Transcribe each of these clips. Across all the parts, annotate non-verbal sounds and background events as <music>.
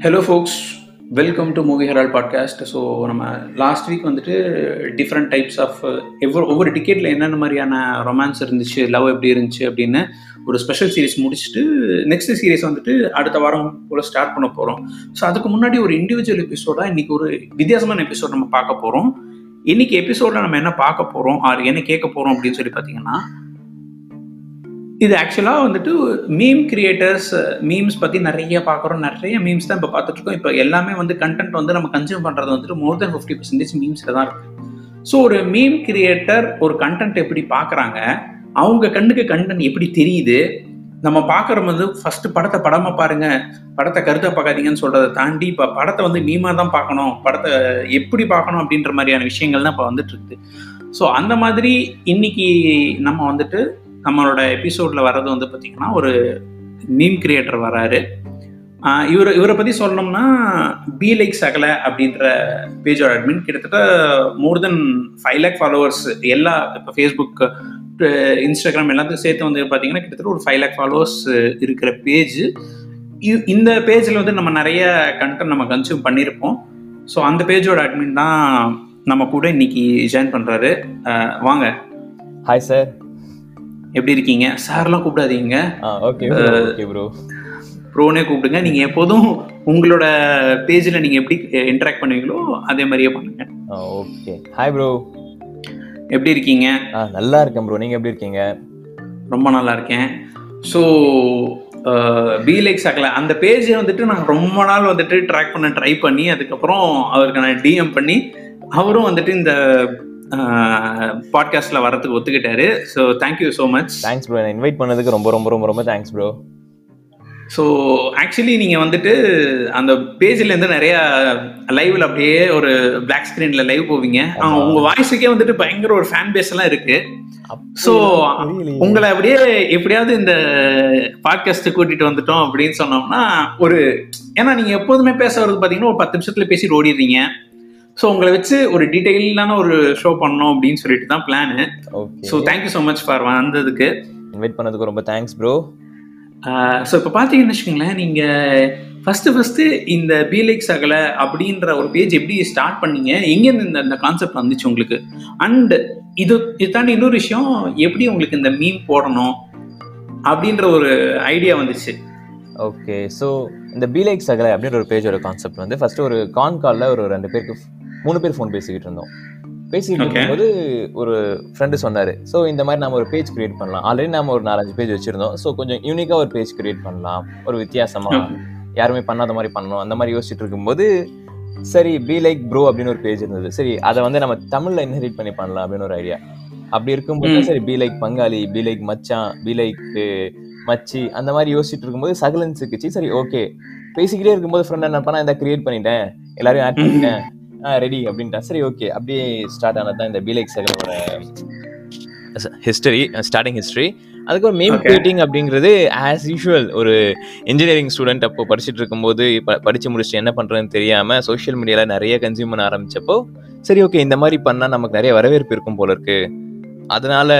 Hello folks welcome to movie Herald podcast so நம்ம last week வந்துட்டு different types of எவ்வளோ ஒவ்வொரு டிக்கெட்டில் என்னென்ன மாதிரியான ரொமான்ஸ் இருந்துச்சு லவ் எப்படி இருந்துச்சு அப்படின்னு ஒரு ஸ்பெஷல் சீரிஸ் முடிச்சுட்டு நெக்ஸ்ட் சீரிஸ் வந்துட்டு அடுத்த வாரம் போல் ஸ்டார்ட் பண்ண போகிறோம் ஸோ அதுக்கு முன்னாடி ஒரு இண்டிவிஜுவல் எபிசோடாக இன்றைக்கி ஒரு வித்தியாசமான எபிசோட் நம்ம பார்க்க போகிறோம் இன்றைக்கி எபிசோடில் நம்ம என்ன பார்க்க போகிறோம் ஆர் என்ன கேட்க போகிறோம் அப்படின்னு சொல்லி பார்த்தீங்கன்னா இது ஆக்சுவலாக வந்துட்டு மீம் கிரியேட்டர்ஸ் மீம்ஸ் பற்றி நிறைய பார்க்குறோம். நிறைய மீம்ஸ் தான் இப்போ பார்த்துட்ருக்கோம் இப்போ எல்லாமே வந்து கண்டென்ட் வந்து நம்ம கன்சியூம் பண்ணுறது வந்துட்டு மோர் தென் ஃபிஃப்டி பர்சன்டேஜ் மீம்ஸில் தான் இருக்குது ஸோ ஒரு மீம் கிரியேட்டர் ஒரு கண்டென்ட் எப்படி பார்க்குறாங்க? அவங்க கண்ணுக்கு கண்டென்ட் எப்படி தெரியுது? நம்ம பார்க்குற வந்து ஃபஸ்ட்டு படத்தை படமாக பாருங்கள் படத்தை கருத்தை பார்க்காதீங்கன்னு சொல்கிறத தாண்டி இப்போ படத்தை வந்து மீமாக தான் பார்க்கணும். படத்தை எப்படி பார்க்கணும் அப்படின்ற மாதிரியான விஷயங்கள் தான் இப்போ வந்துட்டு இருக்குது ஸோ அந்த மாதிரி இன்னைக்கு நம்ம வந்துட்டு நம்மளோட எபிசோடில் வர்றது வந்து பார்த்திங்கன்னா ஒரு மீம் கிரியேட்டர் வராரு. இவர் இவரை பற்றி சொல்லணும்னா பி லைக் சகல அப்படின்ற பேஜோட அட்மின் கிட்டத்தட்ட more than five lakh followers எல்லா இப்போ ஃபேஸ்புக் இன்ஸ்டாகிராம் எல்லாத்தையும் சேர்த்து வந்து பார்த்தீங்கன்னா கிட்டத்தட்ட ஒரு ஃபைவ் லேக் ஃபாலோவர்ஸ் இருக்கிற பேஜ் இந்த பேஜில் வந்து நம்ம நிறைய கண்டென்ட் நம்ம கன்சியூம் பண்ணியிருப்போம் ஸோ அந்த பேஜோட அட்மின் தான் நம்ம கூட இன்னைக்கு ஜாயின் பண்ணுறாரு வாங்க. ஹாய் சார் எப்படி இருக்கீங்க? சார்லாம் கூப்பிடாதீங்க. ஓகே ப்ரோ ப்ரோனே கூப்பிடுங்க. நீங்கள் எப்போதும் உங்களோட பேஜில் நீங்கள் எப்படி இன்ட்ராக்ட் பண்ணுவீங்களோ அதே மாதிரியே பண்ணுங்க. ஓகே ஹாய் ப்ரோ எப்படி இருக்கீங்க? நல்லா இருக்கேன் ப்ரோ நீங்கள் எப்படி இருக்கீங்க? ரொம்ப நல்லா இருக்கேன். ஸோ பி லைக் சகல அந்த பேஜை வந்துட்டு நான் ரொம்ப நாள் வந்துட்டு ட்ராக் பண்ண ட்ரை பண்ணி அதுக்கப்புறம் அவருக்கு நான் டிஎம் பண்ணி அவரும் வந்துட்டு இந்த பாட்காஸ்ட்டில் வரதுக்கு ஒத்துக்கிட்டாரு. So thank you so much thanks bro invite பண்ணதுக்கு ரொம்ப ரொம்ப ரொம்ப ரொம்ப தேங்க்ஸ் ப்ரோ ஸோ ஆக்சுவலி நீங்கள் வந்துட்டு அந்த பேஜ்லேருந்து நிறைய லைவில் அப்படியே ஒரு பிளாக் ஸ்க்ரீனில் லைவ் போவீங்க. உங்கள் வாய்ஸுக்கே வந்துட்டு பயங்கர ஒரு ஃபேன் பேஸ் எல்லாம் இருக்கு. ஸோ உங்களை அப்படியே எப்படியாவது இந்த பாட்காஸ்ட்டு கூட்டிட்டு வந்துட்டோம் அப்படின்னு சொன்னோம்னா ஒரு ஏன்னா நீங்கள் எப்போதுமே பேச வரது பார்த்தீங்கன்னா ஒரு பத்து நிமிஷத்தில் பேசி ஓடிடுறீங்க. ஸோ உங்களை வச்சு ஒரு டீட்டெயிலான ஒரு ஷோ பண்ணோம் அப்படின்னு சொல்லிட்டு தான் plan so thank you so much for வந்ததுக்கு. இன்வைட் பண்ணதுக்கு ரொம்ப தேங்க்ஸ் ப்ரோ ஸோ இப்போ பார்த்தீங்கன்னு வச்சுக்கோங்களேன் நீங்கள் ஃபஸ்ட்டு ஃபஸ்ட்டு இந்த பீலைக்ஸ் அகல அப்படின்ற ஒரு பேஜ் எப்படி ஸ்டார்ட் பண்ணீங்க? எங்கேருந்து இந்த இந்த கான்செப்ட் வந்துச்சு உங்களுக்கு? அண்ட் இது இது தாண்டி இன்னொரு விஷயம் எப்படி உங்களுக்கு இந்த மீம் போடணும் அப்படின்ற ஒரு ஐடியா வந்துச்சு. ஓகே ஸோ இந்த பீலைக் சகலை அப்படின்ற ஒரு பேஜோட கான்செப்ட் வந்து ஃபர்ஸ்ட் ஒரு கான் காலில் ஒரு ரெண்டு பேருக்கு மூணு பேர் ஃபோன் பேசிக்கிட்டு இருந்தோம். பேசிக்கிட்டு இருக்கும்போது ஒரு ஃப்ரெண்டு சொன்னார். ஸோ இந்த மாதிரி நம்ம ஒரு பேஜ் கிரியேட் பண்ணலாம். ஆல்ரெடி நம்ம ஒரு நாலஞ்சு பேஜ் வச்சுருந்தோம். ஸோ கொஞ்சம் யூனிக்காக ஒரு பேஜ் கிரியேட் பண்ணலாம். ஒரு வித்தியாசமாக யாருமே பண்ணாத மாதிரி பண்ணணும். அந்த மாதிரி யோசிச்சுட்டு இருக்கும்போது சரி பி லைக் ப்ரோ அப்படின்னு ஒரு பேஜ் இருந்தது. சரி அதை வந்து நம்ம தமிழில் இன்ஹெரிட் பண்ணி பண்ணலாம் அப்படின்னு ஒரு ஐடியா அப்படி இருக்கும்போது சரி பி லைக் பங்காளி பி லைக் மச்சான் பி லைக் மச்சி அந்த மாதிரி யோசிச்சுட்டு இருக்கும்போது சகலன் சிக்கிச்சு சரி ஓகே பேசிக்கிட்டே இருக்கும்போது ஃப்ரெண்ட் என்ன பண்ணா இந்த கிரியேட் பண்ணிட்டேன். எல்லாரையும் ஆட் பண்ணிட்டேன். ரெடி அப்படின்ட்டா. சரி ஓகே அப்படியே ஸ்டார்ட் ஆனது தான் இந்த பிலைக் சகலோட ஹிஸ்டரி ஸ்டார்டிங் ஹிஸ்டரி அதுக்கு ஒரு மேம் கிரியேட்டிங் அப்படிங்கிறது ஆஸ் யூஷுவல் ஒரு இன்ஜினியரிங் ஸ்டூடெண்ட் அப்போ படிச்சுட்டு இருக்கும்போது படிச்சு முடிச்சுட்டு என்ன பண்றதுன்னு தெரியாம சோஷியல் மீடியால நிறைய கன்சியூம் பண்ண ஆரம்பிச்சப்போ சரி ஓகே இந்த மாதிரி பண்ணா நமக்கு நிறைய வரவேற்பு இருக்கும் போல இருக்கு. அதனால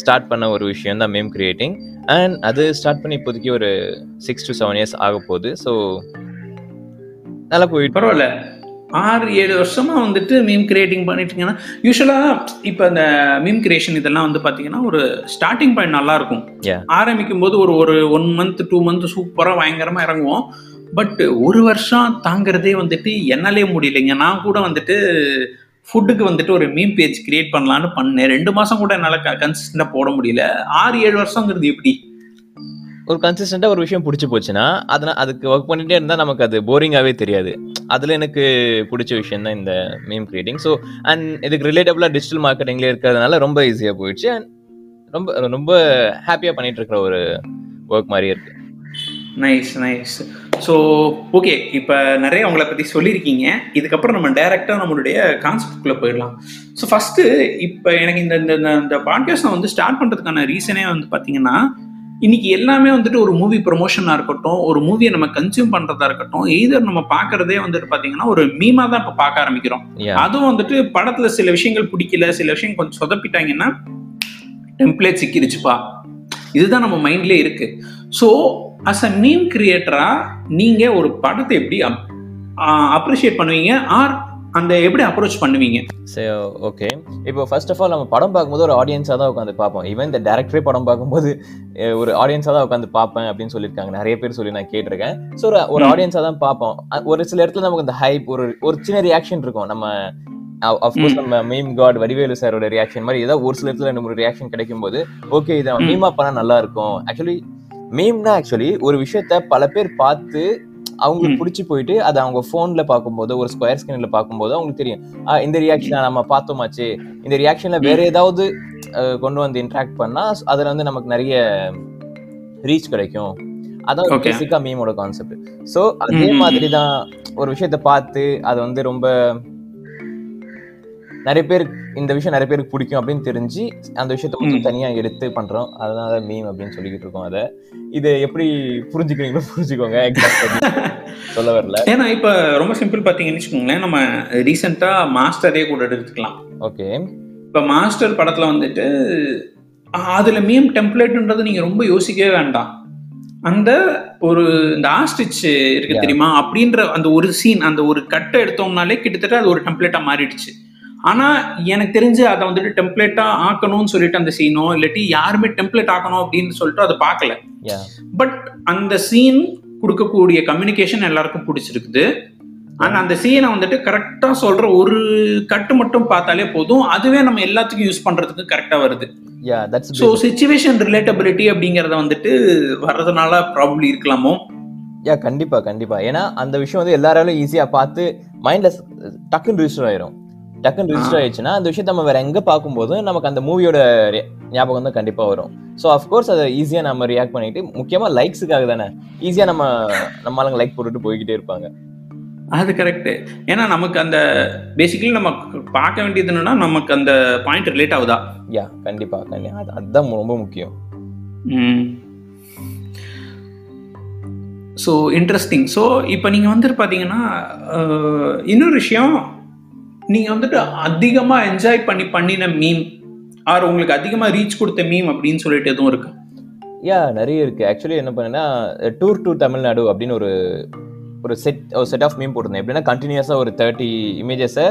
ஸ்டார்ட் பண்ண ஒரு விஷயம் தான் மேம் கிரியேட்டிங் அண்ட் அது ஸ்டார்ட் பண்ணி இப்போதைக்கு ஒரு சிக்ஸ் டு செவன் இயர்ஸ் ஆக போகுது ஸோ நல்லா போயிட்டு பரவாயில்ல. ஆறு ஏழு வருஷமா வந்துட்டு மீம் கிரியேட்டிங் பண்ணிட்டீங்கன்னா யூஸ்வலாக இப்போ இந்த மீம் கிரியேஷன் இதெல்லாம் வந்து பார்த்தீங்கன்னா ஒரு ஸ்டார்டிங் பாயிண்ட் நல்லா இருக்கும் ஆரம்பிக்கும் போது ஒரு ஒரு ஒன் மந்த் டூ மந்த் சூப்பராக பயங்கரமாக இறங்குவோம். பட் ஒரு வருஷம் தாங்கிறதே வந்துட்டு என்னாலே முடியலைங்க. நான் கூட வந்துட்டு ஃபுட்டுக்கு வந்துட்டு ஒரு மீம் பேஜ் கிரியேட் பண்ணலான்னு பண்ணேன். ரெண்டு மாதம் கூட என்னால் கன்சிஸ்டண்டாக போட முடியல. ஆறு ஏழு வருஷங்கிறது எப்படி? ஒரு கன்சிஸ்டண்டாக ஒரு விஷயம் பிடிச்சி போச்சுன்னா அதனால் அதுக்கு ஒர்க் பண்ணிகிட்டே இருந்தால் நமக்கு அது போரிங்காகவே தெரியாது. அதில் எனக்கு பிடிச்ச விஷயம் தான் இந்த மீம் கிரியேட்டிங் ஸோ அண்ட் இதுக்கு ரிலேட்டபுளாக டிஜிட்டல் மார்க்கெட்டிங்லேயே இருக்கிறதுனால ரொம்ப ஈஸியாக போயிடுச்சு. அண்ட் ரொம்ப ரொம்ப ஹாப்பியாக பண்ணிட்டு இருக்கிற ஒரு ஒர்க் மாதிரி இருக்கு. நைஸ் நைஸ் ஸோ ஓகே இப்போ நிறைய உங்களை பற்றி சொல்லியிருக்கீங்க. இதுக்கப்புறம் நம்ம டைரெக்டாக நம்மளுடைய கான்செப்ட்குள்ளே போயிடலாம். ஸோ ஃபஸ்ட்டு இப்போ எனக்கு இந்த இந்த இந்த பாட்காஸ்ட் நான் வந்து ஸ்டார்ட் பண்ணுறதுக்கான ரீசனே வந்து பார்த்தீங்கன்னா இன்னைக்கு எல்லாமே வந்துட்டு ஒரு மூவி ப்ரொமோஷனாக இருக்கட்டும் ஒரு மூவியை நம்ம கன்சியூம் பண்ணுறதா இருக்கட்டும் எய்தர் நம்ம பார்க்கறதே வந்துட்டு பார்த்தீங்கன்னா ஒரு மீமாக தான் இப்போ பார்க்க ஆரம்பிக்கிறோம். அதுவும் வந்துட்டு படத்தில் சில விஷயங்கள் பிடிக்கல சில விஷயங்கள் கொஞ்சம் சொதப்பிட்டாங்கன்னா டெம்ப்ளேட் சிக்கிருச்சுப்பா. இதுதான் நம்ம மைண்ட்லேயே இருக்கு. ஸோ அஸ் அ மீம் கிரியேட்டரா நீங்க ஒரு படத்தை எப்படி அப்ரிஷியேட் பண்ணுவீங்க? ஆர் அந்த எப்படி அப்ரோச் பண்ணுவீங்க? சரி ஓகே இப்போ ஃபர்ஸ்ட் ஆஃப் ஆல் நம்ம படம் பார்க்கும்போது ஒரு ஆடியன்ஸாக தான் உட்காந்து பார்ப்போம். ஈவன் இந்த டேரக்டரே படம் பார்க்கும்போது ஒரு ஆடியன்ஸாக தான் உட்காந்து பார்ப்பேன் அப்படின்னு சொல்லியிருக்காங்க. நிறைய பேர் சொல்லி நான் கேட்டிருக்கேன். ஸோ ஒரு ஒரு. ஆடியன்ஸாக தான் பார்ப்போம். ஒரு சில இடத்துல நமக்கு இந்த ஹைப் ஒரு ஒரு சின்ன ரியாக்ஷன் இருக்கும். நம்ம அஃப்கோர்ஸ். நம்ம மீம் காட் வடிவேலு சாரோட ரியாக்ஷன் மாதிரி ஏதோ ஒரு சில இடத்துல ரெண்டு மூணு ரியாக்ஷன் கிடைக்கும் போது ஓகே இதை. மீமா பண்ணா நல்லா இருக்கும். ஆக்சுவலி மீம்னா ஆக்சுவலி ஒரு விஷயத்த பல பேர் பார்த்து அவங்களுக்கு. பிடிச்சி போயிட்டு அதை அவங்க ஃபோன்ல பார்க்கும்போது ஒரு ஸ்கொயர் ஸ்கிரீன்ல பார்க்கும்போது அவங்களுக்கு தெரியும். இந்த ரியாக்ஷன் நம்ம பார்த்தோமாச்சு? இந்த ரியாக்ஷன்ல வேற ஏதாவது கொண்டு வந்து இன்ட்ராக்ட் பண்ணா அதுல வந்து நமக்கு நிறைய ரீச் கிடைக்கும். அதான். பேசிக்கா மீமோட கான்செப்ட் சோ அதே மாதிரி தான் ஒரு விஷயத்த பார்த்து அதை வந்து ரொம்ப நிறைய பேருக்கு இந்த விஷயம் நிறைய பேருக்கு பிடிக்கும் அப்படின்னு தெரிஞ்சு அந்த விஷயத்த கொஞ்சம் ம். தனியா எடுத்து பண்றோம். அதனால மீம் அப்படின்னு சொல்லிக்கிட்டு இருக்கோம் அதை. இதை எப்படி புரிஞ்சுக்கிறீங்களோ புரிஞ்சுக்கோங்க. சொல்ல வரல. ஏன்னா இப்ப ரொம்ப சிம்பிள் பாத்தீங்கன்னு வச்சுக்கோங்களேன் நம்ம ரீசெண்டா மாஸ்டரே கூட எடுத்துக்கலாம். ஓகே. இப்ப மாஸ்டர் படத்துல வந்துட்டு அதுல மீம் டெம்ப்ளேட்ன்றது நீங்க ரொம்ப யோசிக்கவே வேண்டாம். அந்த ஒரு இந்த ஆஸ்டிச் இருக்கு. தெரியுமா? அப்படின்ற அந்த ஒரு சீன் அந்த ஒரு கட்டை எடுத்தோம்னாலே கிட்டத்தட்ட அது ஒரு டெம்ப்ளேட்டா மாறிடுச்சு. ஆனா எனக்கு தெரிஞ்சு அதை வந்துட்டு டெம்ப்ளேட்டா ஆக்கணும்னு சொல்லிட்டு அந்த சீனோ இல்லாட்டி யாருமே டெம்ப்ளேட் ஆக்கணும் அப்படின்னு சொல்லிட்டு அதை பார்க்கல. பட் அந்த சீன் கொடுக்கக்கூடிய கம்யூனிகேஷன் எல்லாருக்கும் பிடிச்சிருக்குது. ஆனா அந்த சீனை வந்துட்டு கரெக்டா சொல்ற ஒரு கட்டு மட்டும் பார்த்தாலே போதும். அதுவே நம்ம எல்லாத்துக்கும் யூஸ் பண்றதுக்கு கரெக்டா வருது. Yeah that's so situation relatability அப்படிங்கறத வந்துட்டு வர்றதுனால ப்ராப்ளம் இருக்கலாமோ? யா கண்டிப்பா கண்டிப்பா. ஏன்னா அந்த விஷயம் வந்து எல்லாராலும் ஈஸியா பார்த்து மைண்ட்ல டக்குன்னு ரிஜிஸ்டர் ஆயிரும். டக்குன்னு ரிஜிஸ்டர் ஆயிடுச்சுன்னா அந்த விஷயத்த நம்ம வேற எங்க பார்க்கும்போது நமக்கு அந்த மூவியோட ஞாபகம் தான் கண்டிப்பா வரும். ஸோ அஃப்கோர்ஸ் அதை ஈஸியா நம்ம ரியாக்ட் பண்ணிட்டு முக்கியமா லைக்ஸுக்காக தானே ஈஸியா நம்ம நம்ம ஆளுங்க லைக் போட்டுட்டு போய்கிட்டே இருப்பாங்க. அது கரெக்ட் ஏன்னா நமக்கு அந்த பேசிக்கலி நம்ம பார்க்க வேண்டியது என்னன்னா நமக்கு அந்த பாயிண்ட் ரிலேட் ஆகுதா? யா கண்டிப்பா கண்டிப்பா அது அதுதான் ரொம்ப முக்கியம். ஸோ இன்ட்ரெஸ்டிங் ஸோ இப்போ நீங்கள் வந்துட்டு பார்த்தீங்கன்னா இன்னொரு விஷயம் நீங்கள் வந்துட்டு அதிகமாக என்ஜாய் பண்ணி பண்ணின மீம் ஆர் உங்களுக்கு அதிகமாக ரீச் கொடுத்த மீம் அப்படின்னு சொல்லிட்டு எதுவும் இருக்கு? யா நிறைய இருக்கு. ஆக்சுவலி என்ன பண்ணேன்னா டூர் டு தமிழ்நாடு அப்படின்னு ஒரு ஒரு செட் ஒரு செட் ஆஃப் மீம் போட்டிருந்தேன். எப்படின்னா கண்டினியூஸா ஒரு தேர்ட்டி இமேஜஸை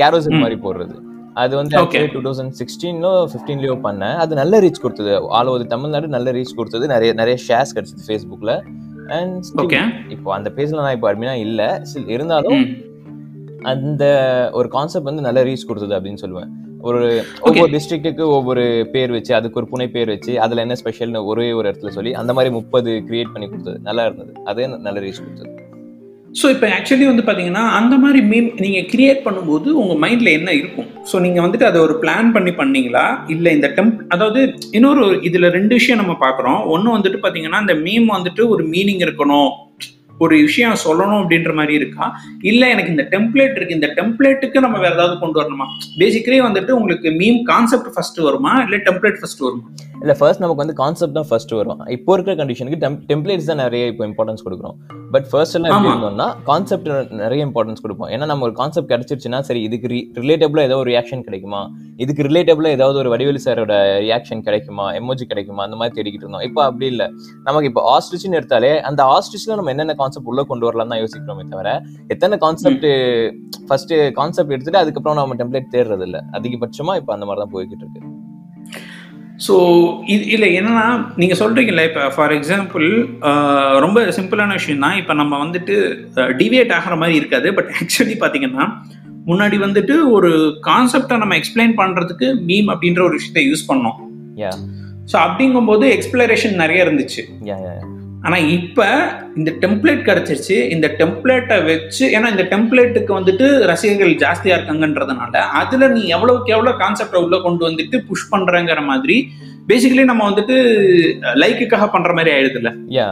கேரோசல். மாதிரி போடுறது. அது வந்து டூ தௌசண்ட் சிக்ஸ்டீன்லோ ஃபிஃப்டீன்லயோ பண்ணேன். அது நல்ல ரீச் கொடுத்தது. ஆல் ஓவர் தமிழ்நாடு நல்ல ரீச் கொடுத்தது. நிறைய நிறைய ஷேர்ஸ் கிடைச்சது ஃபேஸ்புக்ல அண்ட் ஓகே இப்போ அந்த பேஜ்ல நான் இப்போ அட்மினா இல்ல. இருந்தாலும் அந்த ஒரு கான்செப்ட் வந்து நல்ல ரீச் கொடுத்தது அப்படின்னு சொல்லுவேன். ஒரு ஒவ்வொரு டிஸ்ட்ரிக்ட்டுக்கு ஒவ்வொரு பேர் வச்சு அதுக்கு ஒரு புனை பேர் வச்சு அதுல என்ன ஸ்பெஷல்னு ஒரே ஒரு இடத்துல சொல்லி அந்த மாதிரி முப்பது கிரியேட் பண்ணி கொடுத்தது. நல்லா இருந்தது. அதே நல்ல ரீச் கொடுத்தது. ஸோ இப்போ ஆக்சுவலி வந்து பார்த்தீங்கன்னா அந்த மாதிரி மீம் நீங்கள் கிரியேட் பண்ணும்போது உங்கள் மைண்டில் என்ன இருக்கும்? ஸோ நீங்கள் வந்துட்டு அதை ஒரு பிளான் பண்ணி பண்ணீங்களா? இல்லை இந்த டெம்ப் அதாவது இன்னொரு இதில் ரெண்டு விஷயம் நம்ம பார்க்குறோம் ஒன்று வந்துட்டு பார்த்தீங்கன்னா இந்த மீம் வந்துட்டு ஒரு மீனிங் இருக்கணும். ஒரு விஷயம் சொல்லணும் அப்படின்ற மாதிரி இருக்கா? இல்லை எனக்கு இந்த டெம்ப்ளேட் இருக்கு இந்த டெம்ப்ளேட்டுக்கு நம்ம வேற ஏதாவது கொண்டு வரணுமா? பேசிக்கலி வந்துட்டு உங்களுக்கு மீம் கான்செப்ட் ஃபர்ஸ்ட் வருமா? இல்லை டெம்ப்ளேட் ஃபர்ஸ்ட் வருமா? இல்ல ஃபர்ஸ்ட் நமக்கு வந்து கான்செப்ட் தான் ஃபர்ஸ்ட் வரும். இப்போ இருக்கிற கண்டிஷனுக்கு டெம்ப்ளேட்ஸ் தான் நிறைய இப்போ இம்பார்ட்டன்ஸ் கொடுக்குறோம். பட் ஃபர்ஸ்ட் எல்லாம் எப்படி. இருந்தோம்னா கான்செப்ட் நிறைய இம்பார்ட்டன்ஸ் கொடுப்போம். ஏன்னா நம்ம ஒரு கான்செப்ட் கிடைச்சிருச்சுன்னா சரி இதுக்கு ரிலேட்டபிளா ஏதோ ஒரு ரியாக்ஷன் கிடைக்குமா? இதுக்கு ரிலேட்டபிளா ஏதாவது ஒரு வடிவேலு சாரோட ரியாக்ஷன் கிடைக்குமா? எமோஜி கிடைக்குமா? அந்த மாதிரி தேடிக்கிட்டு இருந்தோம். இப்போ அப்படி இல்ல. நமக்கு இப்போ ஆஸ்ட்ரிச்னு எடுத்தாலே அந்த ஆஸ்ட்ரிச்ல நம்ம என்னென்ன கான்செப்ட் உள்ள கொண்டு வரலாம் தான் யோசிக்கிறோமே தவிர எத்தனை கான்செப்ட் ஃபர்ஸ்ட் கான்செப்ட் எடுத்துட்டு அதுக்கப்புறம் நம்ம டெம்ப்ளேட் தேடுறது இல்ல அதிகபட்சமா இப்போ அந்த மாதிரி தான் போய்கிட்டு இருக்கு. ஸோ இது இல்லை என்னன்னா நீங்கள் சொல்கிறீங்கல்ல இப்போ ஃபார் எக்ஸாம்பிள் ரொம்ப சிம்பிளான விஷயம் தான் இப்போ நம்ம வந்துட்டு டிவியேட் ஆகிற மாதிரி இருக்காது. பட் ஆக்சுவலி பார்த்தீங்கன்னா முன்னாடி வந்துட்டு ஒரு கான்செப்டை நம்ம எக்ஸ்பிளைன் பண்ணுறதுக்கு மீம் அப்படின்ற ஒரு விஷயத்தை யூஸ் பண்ணோம். ஸோ அப்படிங்கும்போது எக்ஸ்பிளரேஷன் நிறைய இருந்துச்சு. ஆனால் இப்போ இந்த டெம்ப்ளேட் கிடச்சிருச்சு. இந்த டெம்ப்ளேட்டை வச்சு ஏன்னா இந்த டெம்ப்ளேட்டுக்கு வந்துட்டு ரசிகர்கள் ஜாஸ்தியாக இருக்காங்கன்றதுனால அதில் நீ எவ்வளோக்கு எவ்வளோ கான்செப்டை உள்ளே கொண்டு வந்துட்டு புஷ் பண்ணுறங்கிற மாதிரி பேசிக்கலி நம்ம வந்துட்டு லைக்குக்காக பண்ணுற மாதிரி ஆயிடுதுல்ல யா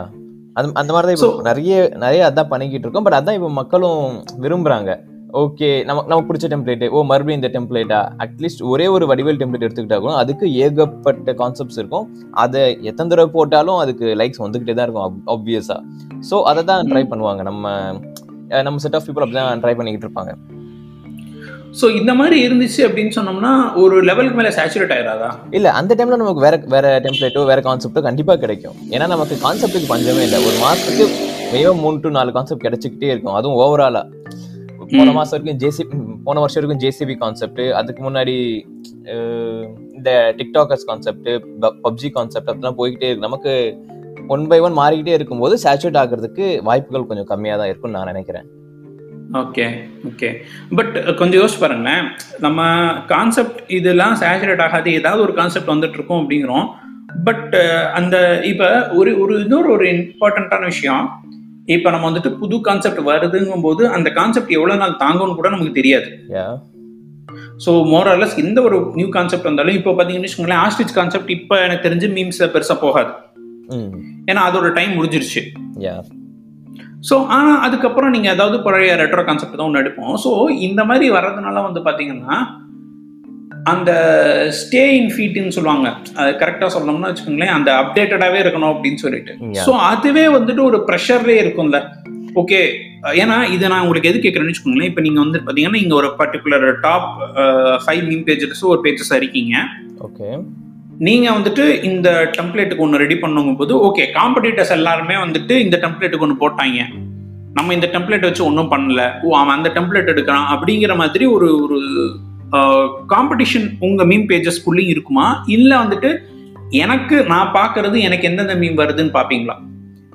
அது அந்த மாதிரி தான் இப்போ நிறைய நிறைய அதான் பண்ணிக்கிட்டு இருக்கோம். பட் அதான் இப்போ மக்களும் விரும்புறாங்க. ஓகே நம்ம நமக்கு பிடிச்ச டெம்ப்ளேட் ஓ மறுபடியும் இந்த டெம்ப்ளேட்டா அட்லீஸ்ட் ஒரே ஒரு வடிவேல் டெம்ப்ளேட் எடுத்துக்கிட்டா கூட அதுக்கு ஏகப்பட்ட கான்செப்ட்ஸ் இருக்கும். அதை எத்தனை தடவை போட்டாலும் அதுக்கு லைக்ஸ் வந்துகிட்டே தான் இருக்கும் ஆப்வியஸா ஸோ அதை தான் ட்ரை பண்ணுவாங்க. நம்ம நம்ம செட் ஆஃப் பீப்புள் அப்படி தான் ட்ரை பண்ணிக்கிட்டு இருப்பாங்க. ஸோ இந்த மாதிரி இருந்துச்சு அப்படின்னு சொன்னோம்னா ஒரு லெவலுக்கு மேலே சேச்சுரேட் ஆயிடாதா இல்ல அந்த டைம்ல நமக்கு வேற வேற டெம்ப்ளேட்டோ வேற கான்செப்டோ கண்டிப்பா கிடைக்கும். ஏன்னா நமக்கு கான்செப்ட்டுக்கு பஞ்சமே இல்லை. ஒரு மாசத்துக்கு மினிமம் மூணு டு நாலு கான்செப்ட் கிடைச்சிக்கிட்டே இருக்கும். அதுவும் ஓவராலா போன. மாசம் வரைக்கும் ஜேசி போன வருஷம் வரைக்கும் ஜேசிபி கான்செப்ட் அதுக்கு முன்னாடி இந்த டிக்டாக்கர்ஸ் கான்செப்ட் பப்ஜி கான்செப்ட் அப்படிலாம் போய்கிட்டே இருக்கு. நமக்கு ஒன் பை ஒன் மாறிக்கிட்டே இருக்கும்போது சேச்சுரேட் ஆகிறதுக்கு வாய்ப்புகள் கொஞ்சம் கம்மியா தான் இருக்கும்னு நான் நினைக்கிறேன். ஓகே ஓகே பட் கொஞ்சம் யோசிச்சு பாருங்களேன். நம்ம கான்செப்ட் இதெல்லாம் சேச்சுரேட் ஆகாது. ஏதாவது ஒரு கான்செப்ட் வந்துட்டு இருக்கோம் அப்படிங்கிறோம் பட் அந்த இப்போ ஒரு ஒரு இன்னொரு ஒரு இம்பார்ட்டண்ட்டான விஷயம். இப்போ நம்ம வந்துட்டு புது கான்செப்ட் வருதுங்கும் போது அந்த கான்செப்ட் எவ்வளோ நாள் தாங்கும்னு கூட நமக்கு தெரியாது. யா ஸோ மோரலஸ் எந்த ஒரு நியூ கான்செப்ட் வந்தாலும் இப்போ பார்த்தீங்கன்னு வச்சுக்கோங்களேன் ஆஸ்டிச் கான்செப்ட் இப்போ எனக்கு தெரிஞ்சு மீம்ஸ் பெருசாக போகாது. ஏன்னா அதோட டைம் முடிஞ்சிருச்சு. யா ஸோ ஆனால் அதுக்கப்புறம் நீங்கள் ஏதாவது பழைய ரெட்ரோ கான்செப்ட் தான் ஒன்று எடுப்போம். ஸோ இந்த மாதிரி வர்றதுனால வந்து பார்த்தீங்கன்னா அந்த ஸ்டே இன் ஃபீட்டுன்னு சொல்லுவாங்க. அது கரெக்டாக சொல்லணும்னா வச்சுக்கோங்களேன் அந்த அப்டேட்டடாகவே இருக்கணும் அப்படின்னு சொல்லிட்டு. ஸோ அதுவே வந்துட்டு ஒரு ப்ரெஷர்லேயே இருக்கும்ல. ஓகே ஏன்னா இதை நான் உங்களுக்கு எது கேட்குறேன்னு வச்சுக்கோங்களேன் இப்போ நீங்கள் வந்து பார்த்தீங்கன்னா இங்கே ஒரு particular top five meme pages ஒரு பேஜஸ் இருக்கீங்க. ஓகே நீங்க வந்துட்டு இந்த டெம்ப்ளேட்டுக்கு ஒன்று ரெடி பண்ணுங்கும் போது ஓகே காம்படிட்டர்ஸ் எல்லாருமே வந்துட்டு இந்த டெம்ப்ளேட்டுக்கு ஒன்று போட்டாங்க. நம்ம இந்த டெம்ப்ளேட் வச்சு ஒன்றும் பண்ணல. ஓ அவன் அந்த டெம்ப்ளேட் எடுக்கிறான் அப்படிங்கிற மாதிரி ஒரு ஒரு காம்படிஷன் உங்க மீம் பேஜஸ்குள்ளேயும் இருக்குமா? இல்லை வந்துட்டு எனக்கு நான் பார்க்கறது எனக்கு எந்தெந்த மீம் வருதுன்னு பார்ப்பீங்களா?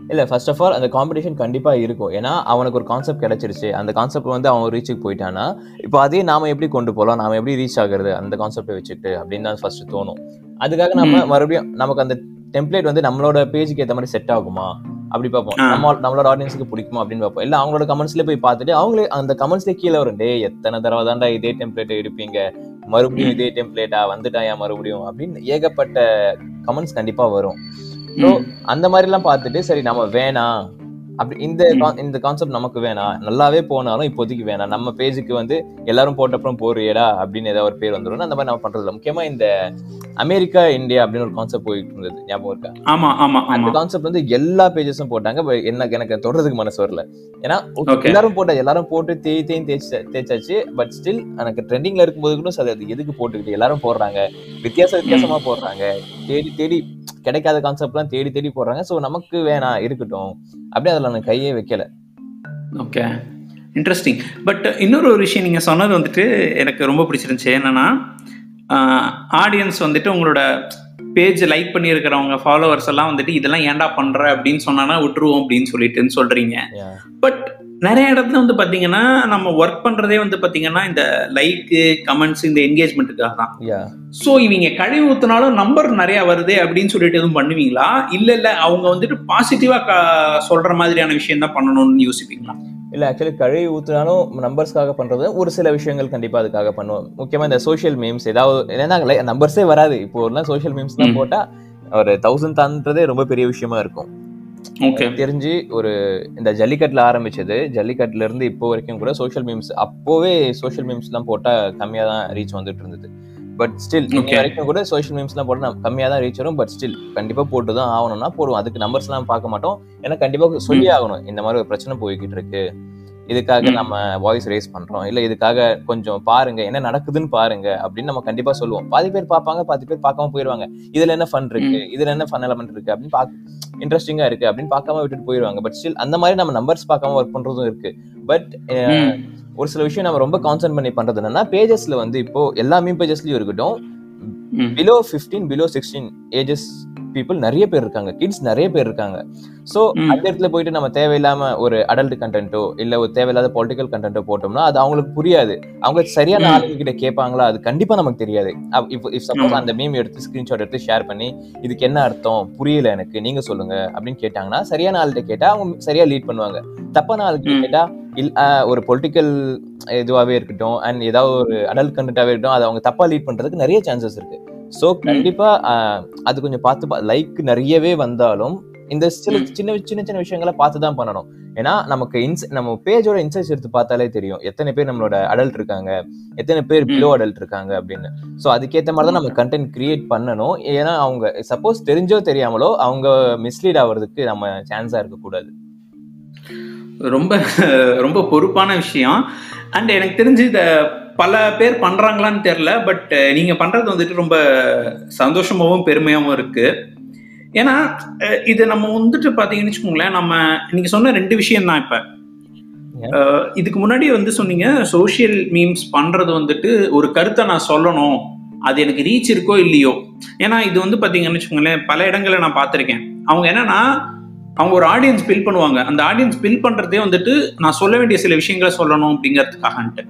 இல்ல ஃபர்ஸ்ட் ஆஃப் ஆல் அந்த காம்படிஷன் கண்டிப்பா இருக்கும். ஏன்னா அவனுக்கு ஒரு கான்செப்ட் கிடைச்சிருச்சு. அந்த கான்செப்ட் வந்து அவன் ரீச்சுக்கு போயிட்டானா இப்போ அதே நாம எப்படி கொண்டு போகலாம் நாம எப்படி ரீச் ஆகுறது? அந்த கான்செப்டை வச்சுட்டு அப்படின்னு தான் ஃபர்ஸ்ட் தோணும். அதுக்காக நம்ம. மறுபடியும் நமக்கு அந்த டெம்ப்ளேட் வந்து நம்மளோட பேஜுக்கு ஏற்ற மாதிரி செட் ஆகுமா? அப்படி பார்ப்போம். நம்ம நம்மளோட ஆடியன்ஸுக்கு பிடிக்குமா அப்படின்னு பார்ப்போம். இல்ல அவங்களோட கமெண்ட்ஸ்ல போய் பார்த்துட்டு அவங்களே அந்த கமெண்ட்ஸ்ல கீழே வரும் டே எத்தனை தடவை தான்டா இதே டெம்ப்ளேட் எடுப்பீங்க? மறுபடியும் இதே டெம்ப்ளேட்டா வந்துட்டாயா மறுபடியும்? அப்படின்னு ஏகப்பட்ட கமெண்ட்ஸ் கண்டிப்பா வரும். அந்த மாதிரிலாம் பார்த்துட்டு சரி நம்ம வேணாம் அப்படி இந்த இந்த கான்செப்ட் நமக்கு வேணாம். நல்லாவே போனாலும் இப்போதைக்கு வேணாம். நம்ம பேஜுக்கு வந்து எல்லாரும் போட்டப்புறம் போறியடா அப்படின்னு ஏதாவது ஒரு பேர் வந்துடும் அந்த மாதிரி நம்ம பண்றது இல்ல முக்கியமா இந்த அமெரிக்கா இந்தியா அப்படின்னு ஒரு கான்செப்ட் போயிட்டு இருந்தது. ஞாபகம் இருக்கா? ஆமா ஆமா அந்த கான்செப்ட் வந்து எல்லா பேஜஸும் போட்டாங்க. எனக்கு எனக்கு தொடர்றதுக்கு மனசு வரல. ஏன்னா. எல்லாரும் போட்ட எல்லாரும் போட்டு தேய் தேய் தேய்ச்சி தேய்ச்சாச்சு. பட் ஸ்டில் எனக்கு ட்ரெண்டிங்ல இருக்கும்போது கூட அது எதுக்கு போட்டுக்கிட்டு எல்லாரும் போடுறாங்க? வித்தியாச வித்தியாசமா போடுறாங்க. தேடி தேடி கிடைக்காத கான்செப்ட்லாம் தேடி தேடி போடுறாங்க. ஸோ நமக்கு வேணாம் இருக்கட்டும். அப்படியே அதில் நான் கையே வைக்கல. ஓகே இன்ட்ரெஸ்டிங் பட் இன்னொரு ஒரு விஷயம் நீங்கள் சொன்னது வந்துட்டு எனக்கு ரொம்ப பிடிச்சிருந்துச்சு. என்னன்னா ஆடியன்ஸ் வந்துட்டு உங்களோட பேஜ் லைக் பண்ணியிருக்கிறவங்க ஃபாலோவர்ஸ் எல்லாம் வந்துட்டு இதெல்லாம் ஏன்டா பண்ற? அப்படின்னு சொன்னானா விட்டுருவோம் அப்படின்னு சொல்லிட்டுன்னு சொல்றீங்க. Yeah. பட் நிறைய இடத்துல வந்து பாத்தீங்கன்னா நம்ம ஒர்க் பண்றதே வந்து பாத்தீங்கன்னா இந்த லைக்கு கமெண்ட்ஸ் இந்த என்கேஜ்மெண்ட்டுக்காக தான். ஸோ இவங்க கழுவி ஊத்துனாலும் நம்பர் நிறைய வருதே அப்படின்னு சொல்லிட்டு எதுவும் பண்ணுவீங்களா? இல்ல இல்ல அவங்க வந்துட்டு பாசிட்டிவா சொல்ற மாதிரியான விஷயம் தான் பண்ணணும்னு யோசிப்பீங்களா? இல்ல ஆக்சுவலி கழுவி ஊத்துனாலும் நம்பர்ஸ்க்காக பண்றது ஒரு சில விஷயங்கள் கண்டிப்பா அதுக்காக பண்ணுவோம். முக்கியமா இந்த சோஷியல் மீம்ஸ் ஏதாவது ஏன்னா நம்பர்ஸே வராது. இப்போ எல்லாம் சோஷியல் மீம்ஸ் தான் ம். போட்டா ஒரு தௌசண்ட் தான்றதே ரொம்ப பெரிய விஷயமா இருக்கும். தெரிஞ்சு ஒரு இந்த ஜல்லிக்கட்டுல ஆரம்பிச்சது ஜல்லிக்கட்டுல இருந்து இப்போ வரைக்கும் கூட சோஷியல் மீம்ஸ் அப்போவே சோஷியல் மீம்ஸ் எல்லாம் போட்டா கம்மியா தான் ரீச் வந்துட்டு இருந்தது. பட் ஸ்டில் இன்னி. வரைக்கும் கூட சோஷியல் மீம்ஸ் எல்லாம் போட்டா கம்மியா தான் ரீச் வரும். பட் ஸ்டில் கண்டிப்பா போட்டு தான் ஆகணும்னா போடுவோம். அதுக்கு நம்பர்ஸ் எல்லாம் பார்க்க மாட்டோம். ஏன்னா கண்டிப்பா சொல்லி ஆகணும். இந்த மாதிரி ஒரு பிரச்சனை போய்கிட்டு இருக்கு. இதுக்காக. நம்ம வாய்ஸ் ரேஸ் பண்றோம். இல்ல இதுக்காக கொஞ்சம் பாருங்க என்ன நடக்குதுன்னு பாருங்க அப்படின்னு நம்ம கண்டிப்பா சொல்லுவோம். பாதி பேர் பார்ப்பாங்க பாதி பேர் பார்க்காம போயிருவாங்க. இதுல என்ன ஃபன் இருக்கு? இதுல என்ன ஃபன் எலமெண்ட் இருக்கு? அப்படின்னு பாக்க இன்ட்ரெஸ்டிங்கா இருக்கு அப்படின்னு பார்க்காம விட்டுட்டு போயிருவாங்க. பட் ஸ்டில் அந்த மாதிரி நம்ம நம்பர்ஸ் பார்க்காம ஒர்க் பண்றதும் இருக்கு. பட். ஒரு சில விஷயம் நம்ம ரொம்ப கான்சென்ட் பண்ணி பண்றது என்னன்னா பேஜஸ்ல வந்து இப்போ எல்லா மீம் பேஜஸ்லயும் இருக்கட்டும். Below 15 below sixteen ages people நிறைய பேர் இருக்காங்க. கிட்ஸ் நிறைய பேர் இருக்காங்க. ம். அந்த இடத்துல போயிட்டு நம்ம தேவையில்லாம ஒரு அடல்ட் கண்டென்ட்டோ இல்ல ஒரு தேவையில்லாத பொலிட்டிக்கல் கண்டென்ட்டோ போட்டோம்னா அது அவங்களுக்கு புரியாது. அவங்க சரியான. ஆளுங்க கிட்ட கேட்பாங்களா? அது கண்டிப்பா நமக்கு தெரியாது. If suppose. அந்த மீம் எடுத்து ஸ்கிரீன்ஷாட் எடுத்து ஷேர் பண்ணி இதுக்கு என்ன அர்த்தம்? புரியல எனக்கு. நீங்க சொல்லுங்க. அப்படின்னு கேட்டாங்கன்னா சரியான ஆள்கிட்ட கேட்டா அவங்க சரியா லீட் பண்ணுவாங்க. தப்பான ஆளுக்கு. கேட்டா ஒரு பொலிட்டிக்கல் இதுவாவே இருக்கட்டும் அண்ட் ஏதாவது ஒரு அடல்ட் கண்டென்ட்டாவே இருக்கட்டும் அதை அவங்க தப்பா லீட் பண்றதுக்கு நிறைய சான்சஸ் இருக்கு. ஸோ கண்டிப்பா அது கொஞ்சம் பார்த்து லைக் நிறையவே வந்தாலும் இந்த சில. சின்ன சின்ன சின்ன விஷயங்களை பார்த்து தான் பண்ணணும். ஏன்னா நமக்கு இன்ஸ் நம்ம பேஜோட இன்சைட்ஸ் எடுத்து பார்த்தாலே தெரியும். எத்தனை பேர் நம்மளோட அடல்ட் இருக்காங்க எத்தனை பேர். பிலோ அடல்ட் இருக்காங்க அப்படின்னு. ஸோ அதுக்கேற்ற மாதிரி தான் நம்ம கண்டென்ட் கிரியேட் பண்ணணும். ஏன்னா அவங்க சப்போஸ் தெரிஞ்சோ தெரியாமலோ அவங்க மிஸ்லீட் ஆகிறதுக்கு நம்ம சான்ஸா இருக்கக்கூடாது. ரொம்ப ரொம்ப பொறுப்பான விஷயம். அண்ட் எனக்கு தெரிஞ்சு இந்த பல பேர் பண்றாங்களான்னு தெரியல பட் நீங்க பண்றது வந்துட்டு ரொம்ப சந்தோஷமாவும் பெருமையாவும் இருக்கு. ஏன்னா இது நம்ம வந்துட்டு பாத்தீங்கன்னு வச்சுக்கோங்களேன் நம்ம நீங்க சொன்ன ரெண்டு விஷயம் தான் இப்ப இதுக்கு முன்னாடி வந்து சொன்னீங்க சோஷியல் மீம்ஸ் பண்றது வந்துட்டு ஒரு கருத்தை நான் சொல்லணும் அது எனக்கு ரீச் இருக்கோ இல்லையோ. ஏன்னா இது வந்து பாத்தீங்கன்னு வச்சுக்கோங்களேன் பல இடங்களை நான் பார்த்திருக்கேன் அவங்க என்னன்னா அவங்க ஒரு ஆடியன்ஸ் பில் பண்ணுவாங்க. அந்த ஆடியன்ஸ் பில் பண்றதே வந்துட்டு நான் சொல்ல வேண்டிய சில விஷயங்களை சொல்லணும் அப்படிங்கிறதுக்காகன்ட்டு.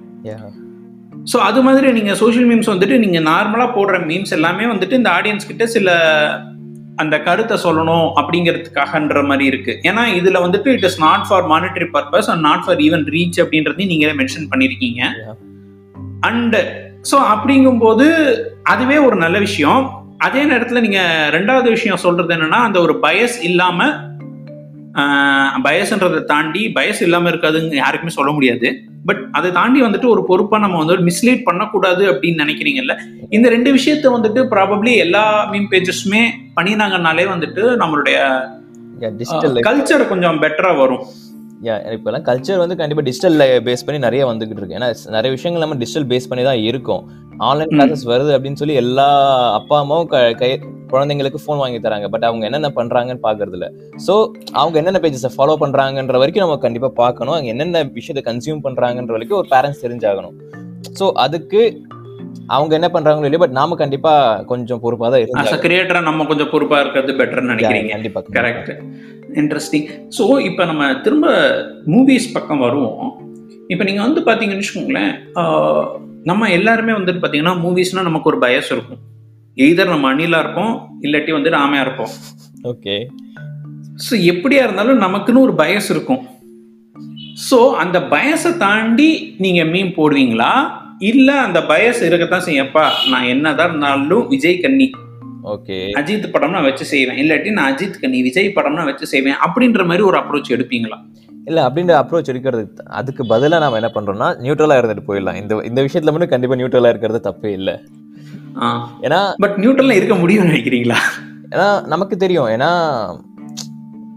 ஸோ அது மாதிரி நீங்கள் சோஷியல் மீம்ஸ் வந்துட்டு நீங்கள் நார்மலாக போடுற மீம்ஸ் எல்லாமே வந்துட்டு இந்த ஆடியன்ஸ் கிட்ட சில அந்த கருத்தை சொல்லணும் அப்படிங்கிறதுக்காகன்ற மாதிரி இருக்கு. ஏன்னா இதுல வந்துட்டு it is not for monetary purpose and not for even reach அப்படின்றதையும் நீங்களே மென்ஷன் பண்ணியிருக்கீங்க அண்டு அண்ட் ஸோ அப்படிங்கும்போது அதுவே ஒரு நல்ல விஷயம். அதே நேரத்தில் நீங்கள் ரெண்டாவது விஷயம் சொல்றது என்னன்னா அந்த ஒரு பயஸ் இல்லாமல் பயஸ்ன்றதை தாண்டி பயஸ் இல்லாம இருக்காதுன்னு யாருக்குமே சொல்ல முடியாது. பட் அதை தாண்டி வந்துட்டு ஒரு பொறுப்பா நம்ம வந்து மிஸ்லீட் பண்ணக்கூடாது அப்படின்னு நினைக்கிறீங்கல்ல? இந்த ரெண்டு விஷயத்த வந்துட்டு ப்ராபப்ளி எல்லா மீம் பேஜஸுமே பண்ணினாங்கனாலே வந்துட்டு நம்மளுடைய. கல்ச்சர் கொஞ்சம் பெட்டரா வரும். யா இப்போலாம் கல்ச்சர் வந்து கண்டிப்பாக டிஜிட்டல் பேஸ் பண்ணி நிறைய வந்துகிட்டு இருக்கு. ஏன்னா நிறைய விஷயங்கள் நம்ம டிஜிட்டல் பேஸ் பண்ணி தான் இருக்கும். ஆன்லைன். கிளாஸஸ் வருது அப்படின்னு சொல்லி எல்லா அப்பா அம்மாவும் க- குழந்தைங்களுக்கு ஃபோன் வாங்கி தராங்க. பட் அவங்க என்னென்ன பண்றாங்கன்னு பாக்குறது இல்ல ஸோ அவங்க என்னென்ன பேஜஸை ஃபாலோ பண்றாங்கன்ற வரைக்கும் நம்ம கண்டிப்பா பார்க்கணும். அவங்க என்னென்ன விஷயத்தை கன்சியூம் பண்றாங்கன்ற வரைக்கும் ஒரு பேரண்ட்ஸ் தெரிஞ்சாகணும். ஸோ அதுக்கு அவங்க என்ன பண்றாங்களோ இல்லையோ பட் நாம கண்டிப்பா கொஞ்சம் பொறுப்பா தான் இருந்தாங்க. கிரியேட்டரா நம்ம கொஞ்சம் பொறுப்பா இருக்கிறது பெட்டர்னு நினைக்கிறீங்க. கண்டிப்பா கரெக்ட் இன்ட்ரெஸ்டிங் ஸோ இப்போ நம்ம திரும்ப மூவிஸ் பக்கம் வருவோம். இப்போ நீங்கள் வந்து பார்த்தீங்கன்னு வச்சுக்கோங்களேன் நம்ம எல்லாருமே வந்துட்டு பார்த்தீங்கன்னா மூவிஸ்னால் நமக்கு ஒரு பயஸ் இருக்கும். எய்தர் நம்ம அணிலா இருப்போம் இல்லாட்டி வந்து ராமையா இருப்போம். ஓகே ஸோ எப்படியா இருந்தாலும் நமக்குன்னு ஒரு பயஸ் இருக்கும். ஸோ அந்த பயஸை தாண்டி நீங்கள் மீன் போடுவீங்களா? இல்லை அந்த பயஸ் இருக்கத்தான் செய்யப்பா நான் என்னதான் இருந்தாலும் விஜய் கன்னி ஓகே. அஜித் படம் நான் வச்சு செய்வேன். இல்லாட்டி நான் அஜித் கன்னி விஜய் படம் நான் வச்சு செய்வேன். அப்படின்ற மாதிரி ஒரு அப்ரோச் எடுப்பீங்களா? இல்ல அப்படின்ற அப்ரோச் எடுக்கிறது அதுக்கு பதிலா நாம என்ன பண்றோம்னா நியூட்ரலா இருந்துட்டு போயிடலாம். இந்த இந்த விஷயத்துல மட்டும் கண்டிப்பா நியூட்ரலா இருக்கிறது தப்பே இல்லை. ஏன்னா பட் நியூட்ரல்ல இருக்க முடியும்னு நினைக்கிறீங்களா? ஏன்னா நமக்கு தெரியும். ஏன்னா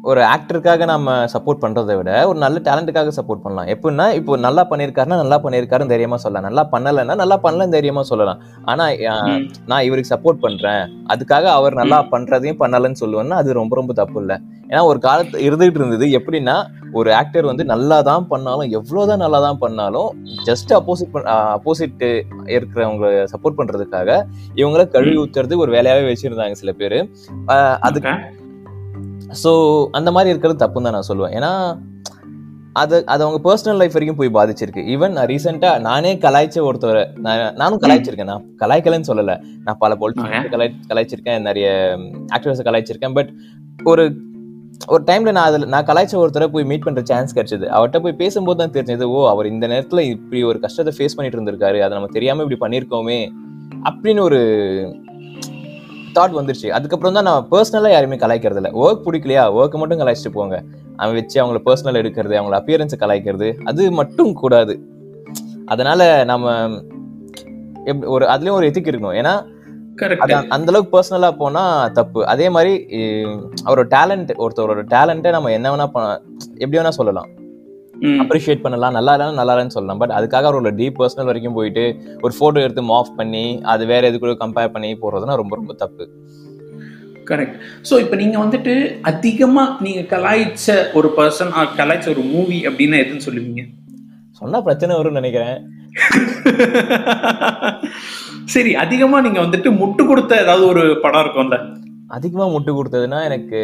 ஒரு ஆக்டருக்காக நம்ம சப்போர்ட் பண்றதை விட ஒரு நல்ல டேலண்ட்டுக்காக சப்போர்ட் பண்ணலாம். எப்படின்னா இப்போ நல்லா பண்ணியிருக்காருன்னா நல்லா பண்ணியிருக்காருன்னு தைரியமா சொல்லலாம். நல்லா பண்ணலைன்னா நல்லா பண்ணலன்னு தைரியமா சொல்லலாம். ஆனா அஹ், ம். நான் இவருக்கு சப்போர்ட் பண்றேன். அதுக்காக அவர் நல்லா பண்றதையும் பண்ணலன்னு சொல்லுவேன்னா அது ரொம்ப ரொம்ப தப்பு இல்லை. ஏன்னா ஒரு காலத்து இருந்துகிட்டு இருந்தது எப்படின்னா ஒரு ஆக்டர் வந்து நல்லா தான் பண்ணாலும் எவ்வளவுதான் நல்லா தான் பண்ணாலும் ஜஸ்ட் அப்போசிட் அப்போசிட் இருக்கிறவங்க சப்போர்ட் பண்றதுக்காக இவங்கள கழுவி ஊத்துறதுக்கு ஒரு வேலையாவே வச்சிருந்தாங்க சில பேர். அதுக்கு. ஸோ அந்த மாதிரி இருக்கிறது தப்புன்னு தான் நான் சொல்லுவேன். ஏன்னா அது அது அவங்க பர்சனல் லைஃப் வரைக்கும் போய் பாதிச்சிருக்கு. ஈவன் நான் ரீசெண்டாக நானே கலாய்ச்ச ஒருத்தவரை நான் நானும் கலாய்ச்சிருக்கேன். நான் கலாய்க்கலன்னு சொல்லலை. நான் பல பொலிட்டிக்ஸ் கலாய் கலாய்ச்சிருக்கேன். நிறைய ஆக்டர்ஸை கலாய்ச்சிருக்கேன். பட் ஒரு ஒரு டைம்ல நான் அதில் நான் கலாய்ச்ச ஒருத்தரை போய் மீட் பண்ற சான்ஸ் கிடைச்சது. அவர்கிட்ட போய் பேசும்போது தான் தெரிஞ்சது ஓ அவர் இந்த நேரத்துல இப்படி ஒரு கஷ்டத்தை ஃபேஸ் பண்ணிட்டு இருந்திருக்காரு. அதை நம்ம தெரியாம இப்படி பண்ணியிருக்கோமே. அப்படின்னு ஒரு தாட் வந்துருச்சு. அதுக்கப்புறம் தான் நான் பர்சனலாக யாருமே கலாய்க்கிறது இல்லை ஒர்க் பிடிக்கலையா? ஒர்க்கை மட்டும் கலாய்ச்சிட்டு போங்க. அவன் வச்சு அவங்கள பர்சனல் எடுக்கிறது அவங்கள அப்பியரன்ஸை கலாய்க்கிறது அது மட்டும் கூடாது. அதனால நம்ம எப்படி ஒரு அதுலயும் ஒரு எத்திக் இருக்கணும். ஏன்னா அந்த அளவுக்கு பர்சனலா போனா தப்பு. அதே மாதிரி அவரோட டேலண்ட் ஒருத்தரோட டேலண்ட்டை நம்ம என்ன வேணா எப்படி வேணா சொல்லலாம். அப்ரிஷியேட் பண்ணலாம். நல்லா இல்லைன்னா நல்லா இல்லைன்னு சொல்லலாம். பட் அதுக்காக அவரோட டீப் பர்சனல் வரைக்கும் போயிட்டு ஒரு போட்டோ எடுத்து மாஃப் பண்ணி அது வேற எது கூட கம்பேர் பண்ணி போடுறதுனா ரொம்ப ரொம்ப தப்பு. கரெக்ட் ஸோ இப்போ நீங்க வந்துட்டு அதிகமா நீங்க கலாய்ச்ச ஒரு பர்சன் கலாய்ச்ச ஒரு மூவி அப்படின்னா எதுன்னு சொல்லுவீங்க? சொன்னா பிரச்சனை வரும்னு நினைக்கிறேன். சரி அதிகமா நீங்க வந்துட்டு முட்டு கொடுத்த ஏதாவது ஒரு படம் இருக்கும்ல? அதிகமா முட்டு கொடுத்ததுன்னா எனக்கு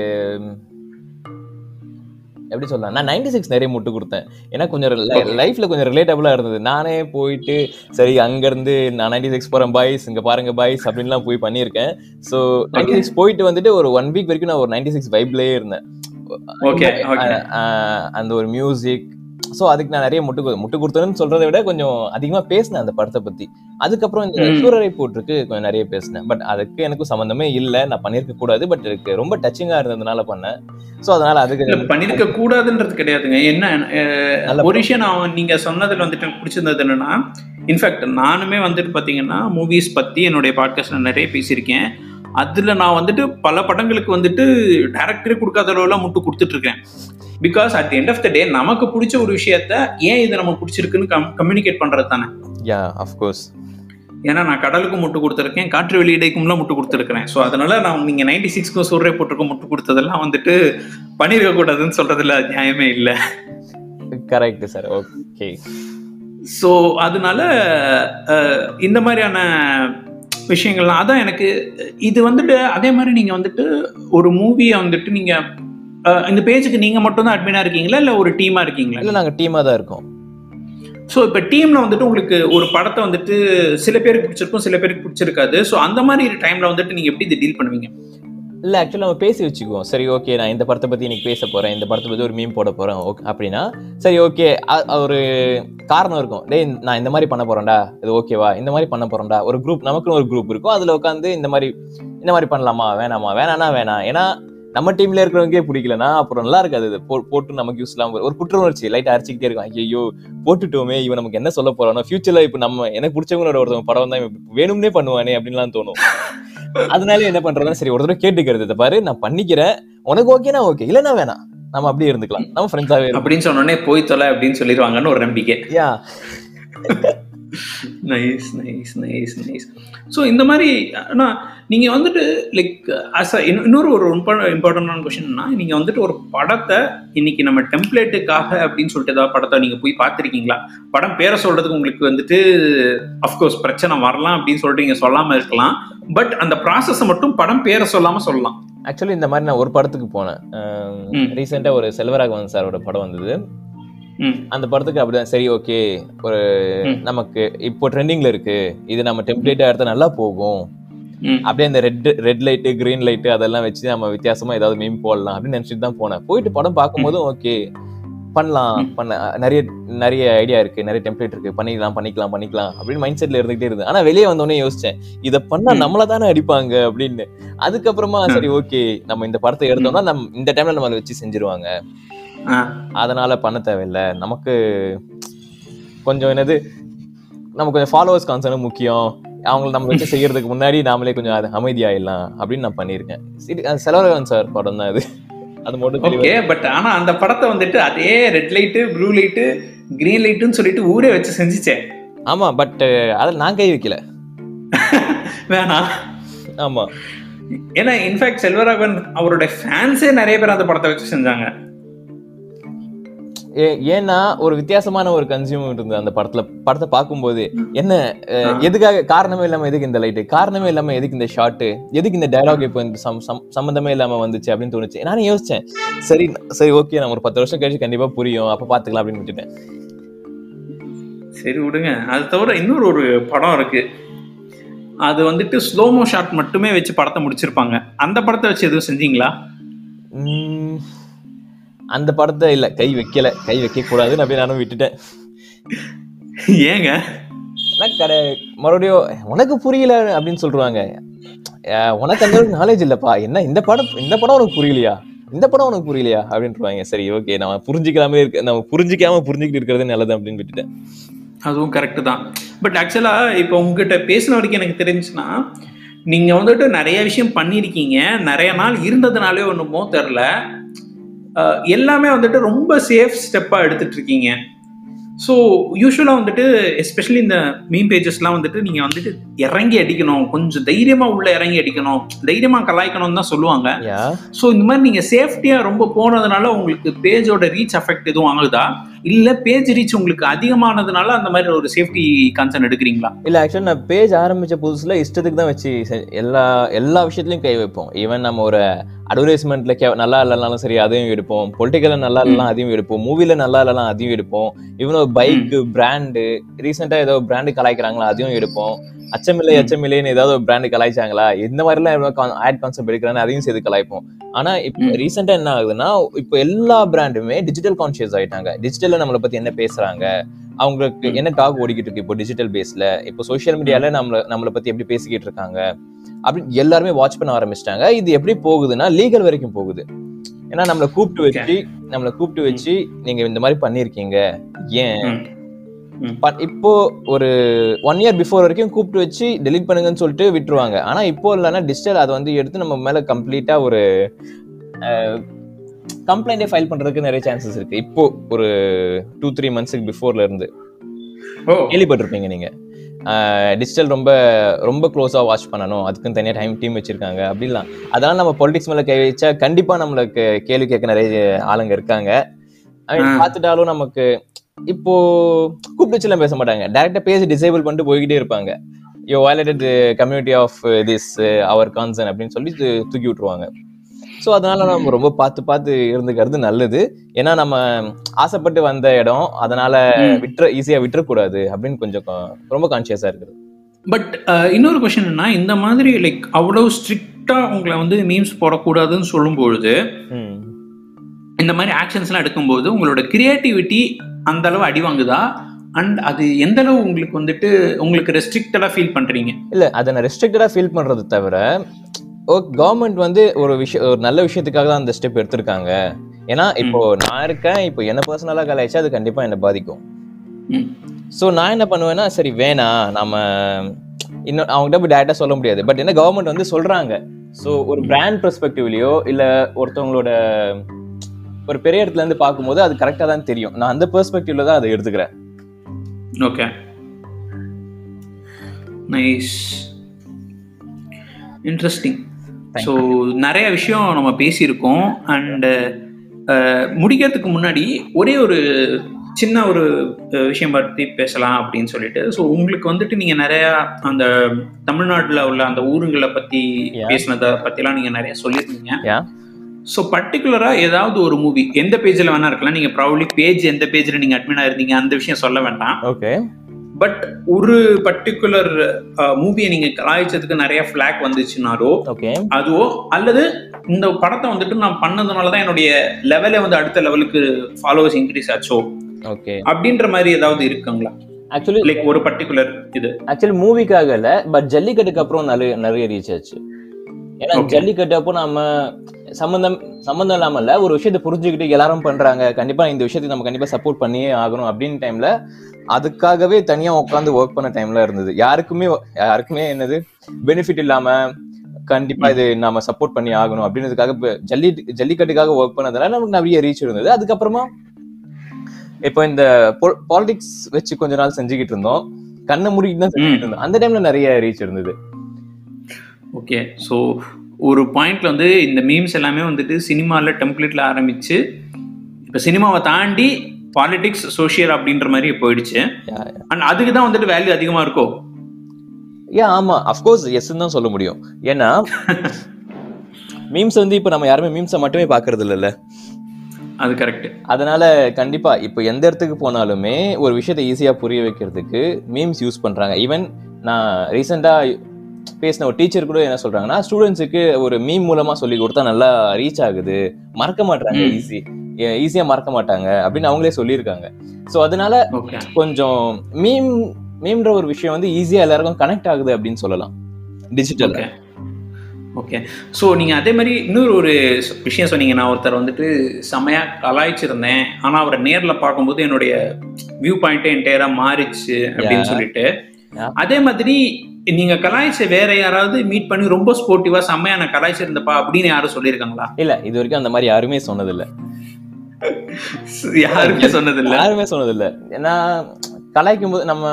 எப்படி சொல்லலாம் நான் நைன்டி சிக்ஸ் நிறைய முட்டு கொடுத்தேன். ஏன்னா கொஞ்சம் லைஃப்ல கொஞ்சம் ரிலேட்டபிளா இருந்தது. நானே போயிட்டு சரி அங்க இருந்து நான் நைன்டி சிக்ஸ் போறேன் பாய்ஸ் இங்க பாருங்க பாய்ஸ் அப்படின்லாம் போய் பண்ணியிருக்கேன். ஸோ நைன்டி சிக்ஸ் போயிட்டு வந்துட்டு ஒரு ஒன் வீக் வரைக்கும் நான் ஒரு நைன்டி சிக்ஸ் வைப்லயே இருந்தேன் அந்த ஒரு மியூசிக் ஸோ அதுக்கு நான் நிறைய முட்டு முட்டு கொடுத்தேன்னு சொல்றதை விட கொஞ்சம் அதிகமா பேசினேன் அந்த படத்தை பத்தி. அதுக்கப்புறம் இந்த. சூரரை போட்டிருக்கு கொஞ்சம் நிறைய பேசினேன். பட் அதுக்கு எனக்கும் சம்மந்தமே இல்லை. நான் பண்ணியிருக்க கூடாது. பட் எனக்கு ரொம்ப டச்சிங்கா இருந்ததுனால பண்ணேன். ஸோ அதனால அதுக்கு பண்ணிருக்க கூடாதுன்றது கிடையாதுங்க. என்ன ஒரு விஷயம் நான் நீங்க சொன்னதுல வந்துட்டு எனக்கு பிடிச்சிருந்தது என்னன்னா இன்ஃபேக்ட் நானுமே வந்துட்டு பாத்தீங்கன்னா மூவிஸ் பத்தி என்னுடைய பாட்காஸ்ட்ல நிறைய பேசியிருக்கேன். அதுல நான் வந்துட்டு பல படங்களுக்கு வந்துட்டு டேரக்டரே கொடுக்காத அளவுலாம் முட்டு கொடுத்துட்டு இருக்கேன் because at end of the day நமக்கு பிடிச்ச ஒரு விஷயத்த ஏன் இது நமக்கு பிடிச்சிருக்குன்னு கம்யூனிகேட் பண்றது தானே. யா அஃப்கோர்ஸ் ஏன்னா நான் கடலுக்கு முட்டு கொடுத்துருக்கேன் காற்று வெளியிடைக்கும்லாம் முட்டு கொடுத்துருக்கிறேன். ஸோ அதனால நான் நீங்க நைன்டி சிக்ஸ்க்கு சூரிய போட்டிருக்க முட்டு கொடுத்ததெல்லாம் வந்துட்டு பண்ணிருக்க கூடாதுன்னு சொல்றதுல நியாயமே இல்லை. கரெக்ட் சார் ஓகே ஸோ அதனால இந்த மாதிரியான விஷயங்கள்லாம். அதான் எனக்கு இது வந்துட்டு அதே மாதிரி நீங்க வந்துட்டு ஒரு மூவியை வந்துட்டு நீங்க அஹ், இந்த பேஜுக்கு நீங்க மட்டும் தான் அட்மினா இருக்கீங்களா? இல்ல ஒரு டீமா இருக்கீங்களா? இல்லை நாங்கள் டீமாக தான் இருக்கோம். ஸோ இப்போ டீம்ல வந்துட்டு உங்களுக்கு ஒரு படத்தை வந்துட்டு சில பேருக்கு பிடிச்சிருக்கும் சில பேருக்கு பிடிச்சிருக்காது. ஸோ அந்த மாதிரி டைம்ல வந்துட்டு நீங்க எப்படி இதை டீல் பண்ணுவீங்க? இல்லை ஆக்சுவலாக நம்ம பேசி வச்சுக்குவோம். சரி ஓகே நான் இந்த படத்தை பற்றி இன்னைக்கு பேச போகிறேன் இந்த படத்தை பற்றி ஒரு மீம் போட போகிறேன் ஓகே அப்படின்னா சரி ஓகே ஒரு காரணம் இருக்கும். டேய் நான் இந்த மாதிரி பண்ண போகிறேன்டா இது ஓகேவா இந்த மாதிரி பண்ண போகிறேன்டா ஒரு குரூப் நமக்குன்னு ஒரு குரூப் இருக்கும். அதில் உட்காந்து இந்த மாதிரி இந்த மாதிரி பண்ணலாமா? வேணாமா? வேணானா வேணாம். ஏன்னா நம்ம டீம்ல இருக்கிறவங்கே பிடிக்கலனா அப்புறம் நல்லா இருக்காது இது. போ- போட்டு நமக்கு யூஸ் இல்லாமல் ஒரு குற்ற உணர்ச்சி லைட்டா அரைச்சிக்கிட்டே இருக்கும். ஐயோ போட்டுட்டோமே இவன் நமக்கு என்ன சொல்ல போறானோ? ஃபியூச்சர்ல இப்போ நம்ம எனக்கு பிடிச்சவங்களோட ஒருத்தவங்க படம் தான் வேணும்னே பண்ணுவானே அப்படின்லாம் தோணும். அதனால என்ன பண்றதுன்னா சரி ஒரு தடவை கேட்டுக்கிறது. இதை பாரு நான் பண்ணிக்கிறேன். உனக்கு ஓகேனா ஓகே இல்லைன்னா வேணாம். நம்ம அப்படியே இருந்துக்கலாம். நம்ம ஃப்ரெண்ட்ஸாவே அப்படின்னு சொன்னோடனே போய் தொலை அப்படின்னு சொல்லிடுவாங்கன்னு ஒரு நம்பிக்கை. Yeah nice nice nice nice so இந்த மாதிரி ஆனால் நீங்கள் வந்துட்டு லைக் அஸ் இன்னொரு ஒரு இம்பார்ட்டண்டான கொஷின்னா நீங்கள் வந்துட்டு ஒரு படத்தை இன்னைக்கு நம்ம டெம்ப்ளேட்டுக்காக அப்படின்னு சொல்லிட்டு ஏதாவது படத்தை நீங்கள் போய் பார்த்துருக்கீங்களா? படம் பேரை சொல்றதுக்கு உங்களுக்கு வந்துட்டு அஃப்கோர்ஸ் பிரச்சனை வரலாம் அப்படின்னு சொல்லிட்டு நீங்கள் சொல்லாமல் இருக்கலாம். பட் அந்த ப்ராசஸை மட்டும் படம் பேரை சொல்லாமல் சொல்லலாம். ஆக்சுவலி இந்த மாதிரி நான் ஒரு படத்துக்கு போனேன். ம். ரீசெண்டா ஒரு செல்வராகவன் சாரோட படம் வந்தது. அந்த படத்துக்கு அப்படிதான். சரி ஓகே. ஒரு. நமக்கு இப்போ ட்ரெண்டிங்ல இருக்கு. இது நம்ம டெம்ப்ளேட்டா எடுத்தா நல்லா போகும். அப்படியே அந்த red red light green light அதெல்லாம் வச்சு நம்ம வித்தியாசமா ஏதாவது மீம் போடலாம் அப்படின்னு நினைச்சிட்டு தான் போனேன். போயிட்டு படம் பார்க்கும்போதும் ஓகே. பண்ணலாம். பண்ண நிறைய நிறைய ஐடியா இருக்கு. நிறைய டெம்ப்ளேட் இருக்கு. பண்ணிக்கலாம் பண்ணிக்கலாம் பண்ணிக்கலாம் அப்படின்னு மைண்ட் செட்ல இருந்துகிட்டே இருந்தேன். ஆனா வெளியே வந்தோடனே யோசிச்சேன். இதை பண்ணா. நம்மள தானே அடிப்பாங்க அப்படின்னு. அதுக்கப்புறமா. சரி ஓகே. நம்ம இந்த படத்தை எடுத்தோம்னா நம்ம இந்த டைம்ல நம்ம அதை வச்சு செஞ்சிருவாங்க. அதனால பண்ண தேவையில்லை. நமக்கு கொஞ்சம் என்னது நம்ம கொஞ்சம் ஃபாலோவர்ஸ் கான்சர்னும் முக்கியம். அவங்கள நம்ம வச்சு செய்யறதுக்கு முன்னாடி நாமளே கொஞ்சம் அது அமைதியாயிடலாம் அப்படின்னு நான் பண்ணியிருக்கேன். சரி செலவரகன் சார் படம் தான் அது. அது மட்டும் ஓகே பட் ஆனா அந்த படத்தை வந்துட்டு அதே red light blue light green லைட்டுன்னு சொல்லிட்டு ஊரே வச்சு செஞ்சுச்சேன். ஆமா பட் அதில் நான் கை வைக்கல. வேணாம் ஆமா. ஏன்னா இன்ஃபேக்ட் செல்வராகவன் அவரோட ஃபேன்ஸே நிறைய பேர் அந்த படத்தை வச்சு செஞ்சாங்க. ஏ- ஏன்னா ஒரு வித்தியாசமான ஒரு கன்சியூமர் இருந்தது அந்த படத்துல. படத்தை பார்க்கும்போது என்ன. எதுக்காக காரணமே இல்லாம எதுக்கு இந்த லைட்டு காரணமே இல்லாம எதுக்கு இந்த ஷாட்டு எதுக்கு இந்த டயலாக் இப்போ இந்த சம்- சம்- சம்மந்தமே இல்லாம வந்துச்சு அப்படின்னு தோணுச்சு. நானே யோசிச்சேன். சரி சரி ஓகே நம்ம ஒரு பத்து வருஷம் கழிச்சு கண்டிப்பா புரியும். அப்ப பாத்துக்கலாம் அப்படின்னு விட்டுட்டேன். சரி விடுங்க. அது தவிர இன்னொரு ஒரு படம் இருக்கு. அது வந்துட்டு ஸ்லோமோ ஷாட் மட்டுமே வச்சு படத்தை முடிச்சிருப்பாங்க. அந்த படத்தை வச்சு எதுவும் செஞ்சீங்களா? அந்த படத்தை இல்ல கை வைக்கல. கை வைக்க கூடாதுன்னு அப்படியே நானும் விட்டுட்டேன். ஏங்க? கடை மறுபடியும் உனக்கு புரியல அப்படின்னு சொல்றாங்க. அஹ், உனக்கு அந்த அளவுக்கு நாலேஜ் இல்லப்பா. என்ன இந்த படம் இந்த படம் உனக்கு புரியலையா? இந்த படம் உனக்கு புரியலையா? அப்படின்றாங்க. சரி ஓகே நம்ம புரிஞ்சுக்காம இருக்க நம்ம புரிஞ்சுக்காம புரிஞ்சுக்கிட்டு இருக்கிறது நல்லது அப்படின்னு விட்டுட்டேன். அதுவும் கரெக்டு தான். பட் ஆக்சுவலாக இப்போ உங்ககிட்ட பேசின வரைக்கும் எனக்கு தெரிஞ்சுன்னா நீங்கள் வந்துட்டு நிறைய விஷயம் பண்ணியிருக்கீங்க. நிறைய நாள் இருந்ததுனாலே ஒன்றுமோ தெரில எல்லாமே வந்துட்டு ரொம்ப சேஃப் ஸ்டெப்பாக எடுத்துட்டு இருக்கீங்க ஸோ யூஸ்வலாக வந்துட்டு எஸ்பெஷலி இந்த மீன் பேஜஸ்லாம் வந்துட்டு நீங்கள் வந்துட்டு இறங்கி அடிக்கணும். கொஞ்சம் தைரியமாக உள்ள இறங்கி அடிக்கணும். தைரியமாக கலாய்க்கணும்னு தான் சொல்லுவாங்க. ஸோ இந்த மாதிரி நீங்கள் சேஃப்டியாக ரொம்ப போனதுனால உங்களுக்கு பேஜோட ரீச் அஃபெக்ட் எதுவும் ஆகுதா? இல்லை பேஜ் ரீச் உங்களுக்கு அதிகமானதுனால அந்த மாதிரி ஒரு சேஃப்டி கன்சர்ன் எடுக்கிறீங்களா? இல்ல ஆக்சுவலி நான் பேஜ் ஆரம்பிச்ச புதுசுல இஷ்டத்துக்கு தான் வச்சு எல்லா எல்லா விஷயத்துலயும் கை வைப்போம். ஈவன் நம்ம ஒரு அட்வர்டைஸ்மெண்ட்ல நல்லா இல்லைனாலும் சரி அதையும் எடுப்போம். பொலிட்டிக்கல நல்லா இல்லைனா அதையும் எடுப்போம். மூவில நல்லா இல்லைனா அதையும் எடுப்போம். ஈவன் ஒரு பைக் பிராண்டு ரீசெண்டா ஏதோ பிராண்டு கலாய்க்கிறாங்களா அதையும் எடுப்போம். அச்சமில்லை. அச்சமில்லைன்னு ஏதாவது ஒரு பிராண்டு கலாய்ச்சாங்களா இந்த மாதிரிலாம் ஆட் கான்செப்ட் எடுக்கிறாங்க அதையும் சேர்த்து கலாய்ப்போம். ஆனா இப்போ. ரீசெண்டா என்ன ஆகுதுன்னா இப்போ எல்லா பிராண்டுமே டிஜிட்டல் கான்சியஸ் ஆயிட்டாங்க. டிஜிட்டல்ல நம்மளை பத்தி என்ன பேசுறாங்க அவங்களுக்கு. என்ன டாக் ஓடிக்கிட்டு இருக்கு இப்போ டிஜிட்டல் பேஸ்ல இப்போ சோஷியல் மீடியால நம்மள நம்மளை பத்தி எப்படி பேசிக்கிட்டு இருக்காங்க அப்படின்னு எல்லாருமே வாட்ச் பண்ண ஆரம்பிச்சிட்டாங்க. இது எப்படி போகுதுன்னா லீகல் வரைக்கும் போகுது. ஏன்னா நம்மளை கூப்பிட்டு வச்சு நம்மளை கூப்பிட்டு வச்சு நீங்க இந்த மாதிரி பண்ணிருக்கீங்க ஏன்? இப்போ ஒரு ஒன் இயர் பிஃபோர் வரைக்கும் கூப்பிட்டு வச்சு டெலீட் பண்ணுங்கன்னு சொல்லிட்டு விட்டுருவாங்க. ஆனா இப்போ இல்லைன்னா டிஜிட்டல் அதை வந்து எடுத்து நம்ம மேல கம்ப்ளீட்டா ஒரு கம்ப்ளைண்டே ஃபைல் பண்றதுக்கு நிறைய சான்சஸ் இருக்கு. இப்போ ஒரு டூ த்ரீ மந்த்ஸுக்கு பிஃபோர்ல இருந்து. ஓ. கேள்விப்பட்டிருப்பீங்க நீங்க. டிஜிட்டல் ரொம்ப ரொம்ப க்ளோஸாக வாட்ச் பண்ணணும். அதுக்குன்னு தனியாக டைம் டீம் வச்சிருக்காங்க. அப்படிலாம். அதெல்லாம் நம்ம பொலிட்டிக்ஸ் மேலே கை வச்சா கண்டிப்பா நம்மளுக்கு கேள்வி கேட்க நிறைய ஆளுங்க இருக்காங்க. பார்த்துட்டாலும் நமக்கு இப்போ கூப்பிட்டு வச்சுலாம் பேச மாட்டாங்க. டேரக்டா பேசி டிசேபிள் பண்ணிட்டு போய்கிட்டே இருப்பாங்க. You violated community of this our concern அப்படின்னு சொல்லி தூக்கி விட்டுருவாங்க. ஸோ அதனால நம்ம ரொம்ப பார்த்து பார்த்து இருந்துக்கிறது நல்லது. ஏன்னா நம்ம ஆசைப்பட்டு வந்த இடம் அதனால. விட்டுற ஈஸியா விட்டுறக்கூடாது அப்படின்னு கொஞ்சம் ரொம்ப கான்சியஸா இருக்குது. பட் இன்னொரு கொஷின் என்ன இந்த மாதிரி லைக் அவ்வளவு ஸ்ட்ரிக்டா உங்களை வந்து மீம்ஸ் போடக்கூடாதுன்னு சொல்லும் பொழுது இந்த மாதிரி ஆக்ஷன்ஸ்லாம் எடுக்கும்போது உங்களோட கிரியேட்டிவிட்டி அந்த அளவு அடி வாங்குதா? அண்ட் அது எந்த அளவு உங்களுக்கு வந்துட்டு உங்களுக்கு ரெஸ்ட்ரிக்டடா ஃபீல் பண்றீங்க? இல்ல அதை நான் ரெஸ்ட்ரிக்டடா ஃபீல் பண்றது தவிர கவர்மெண்ட் வந்து ஒரு விஷயம் ஒரு நல்ல விஷயத்துக்காக தான் அந்த ஸ்டெப் எடுத்திருக்காங்க. ஏன்னா இப்போ நான் இருக்கேன் இப்போ என்ன பர்சனலா கலாய்ச்சா அது கண்டிப்பா என்ன பாதிக்கும். ஸோ நான் என்ன பண்ணுவேன்னா சரி வேணாம் நம்ம இன்னும் அவங்ககிட்ட போய் டேரக்டா சொல்ல முடியாது. பட் என்ன கவர்மெண்ட் வந்து சொல்றாங்க. ஸோ ஒரு பிராண்ட் பெர்ஸ்பெக்டிவ்லயோ இல்ல ஒருத்தவங்களோட ஒரு பெரிய இடத்துல இருந்து பார்க்கும்போது அது கரெக்டா தான் தெரியும். நான் அந்த பெர்ஸ்பெக்டிவ்ல தான் அதை எடுத்துக்கிறேன். ஓகே நைஸ் இன்ட்ரெஸ்டிங் ஸோ நிறைய விஷயம் நம்ம பேசியிருக்கோம். அண்டு முடிக்கிறதுக்கு முன்னாடி ஒரே ஒரு சின்ன ஒரு விஷயம் பற்றி பேசலாம் அப்படின்னு சொல்லிட்டு. ஸோ உங்களுக்கு வந்துட்டு நீங்கள் நிறையா அந்த தமிழ்நாட்டில் உள்ள அந்த ஊருங்களை பற்றி. பேசினதை பற்றிலாம் நீங்கள் நிறைய சொல்லியிருந்தீங்க. ஸோ பர்டிகுலராக ஏதாவது ஒரு மூவி எந்த பேஜில் வேணா இருக்கலாம். நீங்கள் ப்ராப்ளி பேஜ் எந்த பேஜில் நீங்கள் அட்மினாக இருந்தீங்க அந்த விஷயம் சொல்ல வேண்டாம். ஓகே பட் ஒரு பர்டிகுலர் மூவியை நீங்க கலாய்ச்சதுக்கு நிறைய ஃபிளாக் வந்துச்சுனாலோ அதுவோ அல்லது இந்த படத்தை வந்துட்டு நான் பண்ணதுனால தான் என்னுடைய லெவலே வந்து அடுத்த லெவலுக்கு ஃபாலோவர்ஸ் இன்க்ரீஸ் ஆச்சோ? ஓகே அப்படின்ற மாதிரி ஏதாவது இருக்குங்களா? ஆக்சுவலி லைக் ஒரு பர்டிகுலர் இது. ஆக்சுவலி மூவிக்காக இல்ல பட் ஜல்லிக்கட்டுக்கு அப்புறம் நிறைய நிறைய ரீச் ஆச்சு. ஏன்னா. ஜல்லிக்கட்டு அப்போ நம்ம சம்பந்தம் சம்பந்தம் இல்லாம இல்ல ஒரு விஷயத்தை புரிஞ்சுக்கிட்டு எல்லாரும் பண்றாங்க. கண்டிப்பா இந்த விஷயத்துக்கு நம்ம கண்டிப்பா சப்போர்ட் பண்ணியே ஆகணும் அப்படின்னு டைம்ல அதுக்காகவே தனியா உட்காந்து ஒர்க் பண்ண டைம்ல இருந்தது. யாருக்குமே யாருக்குமே என்னது பெனிஃபிட் இல்லாம கண்டிப்பா இது நாம சப்போர்ட் பண்ணி ஆகணும் அப்படின்றதுக்காக ஜல்லி ஜல்லிக்கட்டுக்காக ஒர்க் பண்ணதுனால நமக்கு நிறைய ரீச் இருந்தது. அதுக்கப்புறமா இப்போ இந்த பாலிடிக்ஸ் வச்சு கொஞ்ச நாள் செஞ்சுக்கிட்டு இருந்தோம். கண்ணை மூடிட்டு தான் செஞ்சுக்கிட்டு இருந்தோம். அந்த டைம்ல நிறைய ரீச் இருந்தது. ஓகே ஸோ ஒரு பாயிண்ட்ல வந்து இந்த மீம்ஸ் எல்லாமே வந்துட்டு சினிமாவில் டெம்ப்ளேட்ல ஆரம்பிச்சு இப்போ சினிமாவை தாண்டி பாலிடிக்ஸ் சோஷியல் அப்படின்ற மாதிரி போயிடுச்சு. அண்ட் அதுக்கு தான் வந்துட்டு வேல்யூ அதிகமா இருக்கோ? ஏன் ஆமா. அஃப்கோர்ஸ் எஸ் தான் சொல்ல முடியும். ஏன்னா <laughs> மீம்ஸ் வந்து இப்போ நம்ம யாருமே மீம்ஸை மட்டுமே பாக்குறது இல்லைல்ல. அது கரெக்ட் அதனால கண்டிப்பா இப்போ எந்த இடத்துக்கு போனாலுமே ஒரு விஷயத்தை ஈஸியா புரிய வைக்கிறதுக்கு மீம்ஸ் யூஸ் பண்றாங்க. ஈவன் நான் ரீசெண்டா பேசின ஒரு டீச்சர் கூட என்ன சொல்றாங்கன்னா ஸ்டூடெண்ட்ஸுக்கு ஒரு மீம் மூலமா சொல்லி கொடுத்தா நல்லா ரீச் ஆகுது. மறக்க மாட்டாங்க. ஈஸி ஈஸியா மறக்க மாட்டாங்க அப்படின்னு அவங்களே சொல்லியிருக்காங்க. ஸோ அதனால கொஞ்சம் மீம் மீம்ன்ற ஒரு விஷயம் வந்து ஈஸியா எல்லாருக்கும் கனெக்ட் ஆகுது அப்படின்னு சொல்லலாம். டிஜிட்டல் ஓகே ஸோ நீங்கள் அதே மாதிரி இன்னொரு ஒரு விஷயம் சொன்னீங்க. நான் ஒருத்தர் வந்துட்டு செமையா கலாய்ச்சிருந்தேன். ஆனால் அவரை நேரில் பார்க்கும்போது என்னுடைய வியூ பாயிண்ட்டே என்டையராக மாறிச்சு அப்படின்னு. சொல்லிட்டு. அதே மாதிரி நீங்க கலாய்ச்ச வேற யாராவது மீட் பண்ணி ரொம்ப ஸ்போர்ட்டிவா செம்மையா நான் கலாய்ச்சிருந்தப்பா அப்படின்னு யாரும் சொல்லியிருக்காங்களா? இல்ல இது வரைக்கும் அந்த மாதிரி யாருமே சொன்னதில்ல. யாருமே சொன்னதில்ல. யாருமே சொன்னதில்ல. ஏன்னா கலாய்க்கும் போது நம்ம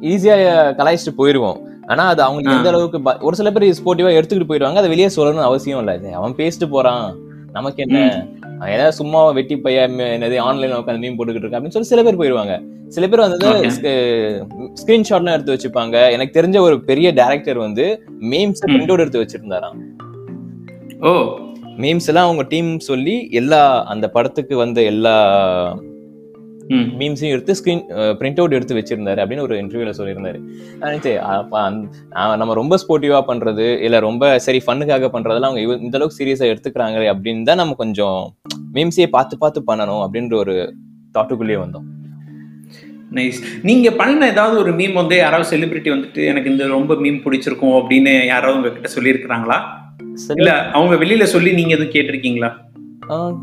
ஈஸியா கலாய்ச்சிட்டு போயிருவோம். ஆனா அது அவங்களுக்கு எந்த அளவுக்கு ஒரு சில பேர் ஸ்போர்ட்டிவா எடுத்துக்கிட்டு போயிடுவாங்க அதை வெளியே சொல்லணும்னு அவசியம் இல்ல. அவன் பேசிட்டு போறான். நமக்கு என்ன? ஏதாவது சும்மா வெட்டி பையன் ம- என்னது ஆன்லைன்ல உட்காந்து மீன் போட்டுக்கிட்டு இருக்கா? அப்படின்னு சொல்லி சில பேர் போயிடுவாங்க சில பேர் வந்து ஸ்கிரீன்ஷாட்லாம் எடுத்து வச்சுப்பாங்க. எனக்கு தெரிஞ்ச ஒரு பெரிய டேரக்டர் வந்து மீம்ஸ் ம். பிரிண்ட் அவுட் எடுத்து வச்சிருந்தாராம். ஓ. மீம்ஸ் எல்லாம் அவங்க டீம் சொல்லி எல்லா அந்த படத்துக்கு வந்த எல்லா மீம்ஸையும் எடுத்து ஸ்கிரீன் பிரிண்ட் அவுட் எடுத்து வச்சிருந்தாரு அப்படின்னு ஒரு இன்டர்வியூல சொல்லியிருந்தாரு. நம்ம ரொம்ப ஸ்போர்ட்டிவா பண்றது இல்ல ரொம்ப சரி ஃபன்னுக்காக பண்றதெல்லாம் அவங்க இந்த அளவுக்கு சீரியஸா எடுத்துக்கிறாங்களே அப்படின்னு தான் நம்ம கொஞ்சம் மீம்ஸையே பார்த்து பார்த்து பண்ணணும் அப்படின்ற ஒரு தாட்டுக்குள்ளேயே வந்தோம். நைஸ் நீங்க பண்ண ஏதாவது ஒரு மீம் வந்து யாராவது செலிபிரிட்டி வந்துட்டு எனக்கு இந்த ரொம்ப மீம் பிடிச்சிருக்கும் அப்படின்னு யாராவது உங்ககிட்ட சொல்லியிருக்கிறாங்களா? இல்ல அவங்க வெளியில சொல்லி நீங்க எதுவும் கேட்டிருக்கீங்களா?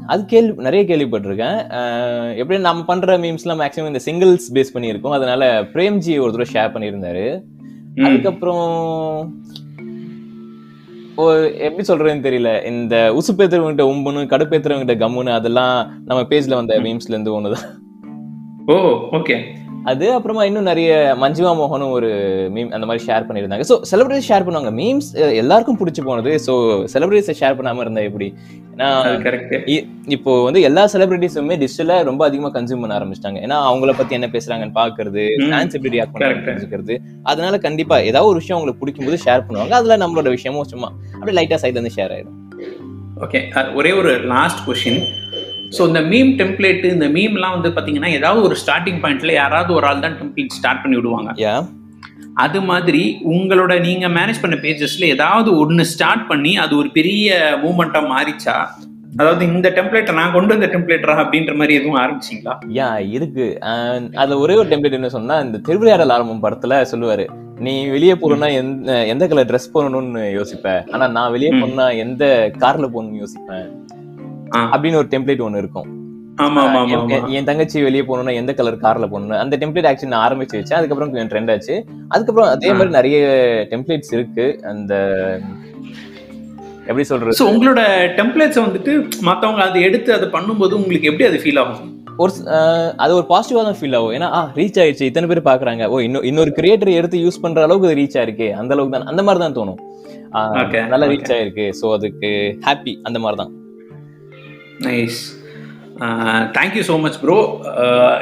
அது கேள்வி நிறைய கேள்விப்பட்டிருக்கேன். எப்படி நம்ம பண்ற மீம்ஸ்லாம் மேக்ஸிமம் இந்த சிங்கிள்ஸ் பேஸ் பண்ணி இருக்கும் அதனால பிரேம்ஜி ஒரு தடவை ஷேர் பண்ணியிருந்தாரு. அதுக்கப்புறம் எப்படி சொல்றதுன்னு தெரியல. இந்த உசுப்பேத்துறவங்கிட்ட உம்புன்னு கடுப்பேத்துறவங்கிட்ட கம்முன்னு அதெல்லாம் நம்ம பேஜ்ல வந்த மீம்ஸ்ல இருந்து ஒண்ணுதான். ஓ ஓகே அது அப்புறமா இன்னும் நிறைய மஞ்சுவா மோகனும் ஒரு மீம் அந்த மாதிரி ஷேர் பண்ணியிருந்தாங்க. ஸோ செலிபிரிட்டி ஷேர் பண்ணுவாங்க. மீம்ஸ் எல்லாருக்கும் பிடிச்சி போனது. ஸோ செலிபிரிட்டிஸை ஷேர் பண்ணாம இருந்தா எப்படி? ஏன்னா இப்போ வந்து எல்லா செலிபிரிட்டிஸுமே டிஜிட்டல ரொம்ப அதிகமா கன்சியூம் பண்ண ஆரம்பிச்சிட்டாங்க. ஏன்னா அவங்கள பத்தி என்ன பேசுறாங்கன்னு பாக்குறது. ஃபேன்ஸ் எப்படி ரியாக்ட் தெரிஞ்சுக்கிறது. அதனால கண்டிப்பா ஏதாவது ஒரு விஷயம் உங்களுக்கு பிடிக்கும்போது ஷேர் பண்ணுவாங்க. அதுல நம்மளோட விஷயமும் சும்மா அப்படியே லைட்டா சைட்ல இருந்து ஷேர் ஆயிடும். ஓகே ஒரே ஒரு லாஸ்ட் கொஷின் ஸோ இந்த மீம் டெம்ப்ளேட் இந்த மீம்லாம் வந்து பார்த்தீங்கன்னா ஏதாவது ஒரு ஸ்டார்டிங் பாயிண்ட்ல யாராவது ஒரு ஆள் தான் டெம்ப்ளேட் ஸ்டார்ட் பண்ணி விடுவாங்க. அது மாதிரி உங்களோட நீங்க மேனேஜ் பண்ண பேஜஸ்ல ஏதாவது ஒன்று ஸ்டார்ட் பண்ணி அது ஒரு பெரிய மூமெண்டா மாறிச்சா? அதாவது இந்த டெம்ப்ளேட்டை நான் கொண்டு வந்த டெம்ப்ளேட்டரா அப்படின்ற மாதிரி எதுவும் ஆரம்பிச்சிங்களா? யா இருக்கு. அதுல ஒரே ஒரு டெம்ப்ளேட் என்ன சொன்னா இந்த திருவிளையாடல் ஆரம்பம் படத்துல சொல்லுவாரு நீ வெளியே போகணும்னா எந்த எந்த கலர் ட்ரெஸ் போடணும்னு யோசிப்ப. ஆனா நான் வெளியே. போகணும்னா எந்த கார்ல போகணும்னு யோசிப்பேன். அப்படின்னு ஒரு டெம்ப்ளேட் ஒன்னு இருக்கும். என்- தங்கச்சி வெளியே போகணும்னா எந்த கலர் கார்ல போகணும் அந்த டெம்ப்ளேட் ஆக்சுவலி நான் ஆரம்பிச்சு வச்சேன். அதுக்கப்புறம் கொஞ்சம் ட்ரெண்ட் ஆச்சு. அதுக்கப்புறம் அதே ஆ. மாதிரி நிறைய டெம்ப்ளேட்ஸ் இருக்கு. அந்த எப்படி சொல்றது? ஸோ உங்களோட டெம்ப்ளேட்ஸை வந்துட்டு மற்றவங்க அதை எடுத்து அதை பண்ணும்போது உங்களுக்கு எப்படி அது ஃபீல் ஆகும்? ஒரு அது ஒரு பாசிட்டிவா தான் ஃபீல் ஆகும். ஏன்னா ரீச் ஆயிடுச்சு. இத்தனை பேர் பாக்குறாங்க. ஓ இன்னும் இன்னொரு கிரியேட்டர் எடுத்து யூஸ் பண்ற அளவுக்கு அது ரீச் ஆயிருக்கு. அந்த அளவுக்கு தான் அந்த மாதிரி தான் தோணும். நல்லா. ரீச் ஆயிருக்கு. ஸோ அதுக்கு ஹாப்பி அந்த மாதிரி தான். Nice thank you so much bro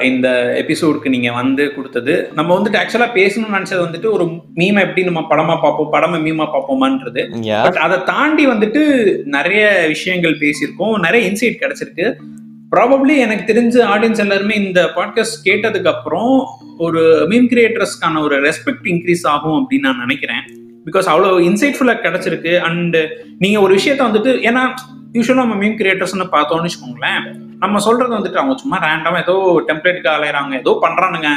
இந்த எபிசோடுக்கு நீங்கள் வந்து கொடுத்தது நம்ம வந்துட்டு ஆக்சுவலாக பேசணும்னு நினச்சது வந்துட்டு ஒரு மீமை எப்படி நம்ம படமாக பார்ப்போம் படமை மீமா பார்ப்போமான்றது. பட் அதை தாண்டி வந்துட்டு நிறைய விஷயங்கள் பேசியிருக்கோம் நிறைய இன்சைட் கிடைச்சிருக்கு. ப்ராபப்ளி எனக்கு தெரிஞ்ச ஆடியன்ஸ் எல்லாருமே இந்த பாட்காஸ்ட் கேட்டதுக்கு அப்புறம் ஒரு மீம் கிரியேட்டர்ஸ்க்கான ஒரு ரெஸ்பெக்ட் இன்க்ரீஸ் ஆகும் அப்படின்னு நான் நினைக்கிறேன். பிகாஸ் அவ்வளோ இன்சைட்ஃபுல்லாக கிடைச்சிருக்கு. அண்ட் நீங்கள் ஒரு விஷயத்த வந்துட்டு ஏன்னா யூஸ்வலாக நம்ம மீம் கிரியேட்டர்ஸ்னு பார்த்தோம்னு வச்சுக்கோங்களேன். நம்ம சொல்றது வந்துட்டு அவங்க சும்மா ரேண்டமாக ஏதோ டெம்ப்ளேட்டுக்கு அலையிறாங்க ஏதோ பண்ணுறானுங்க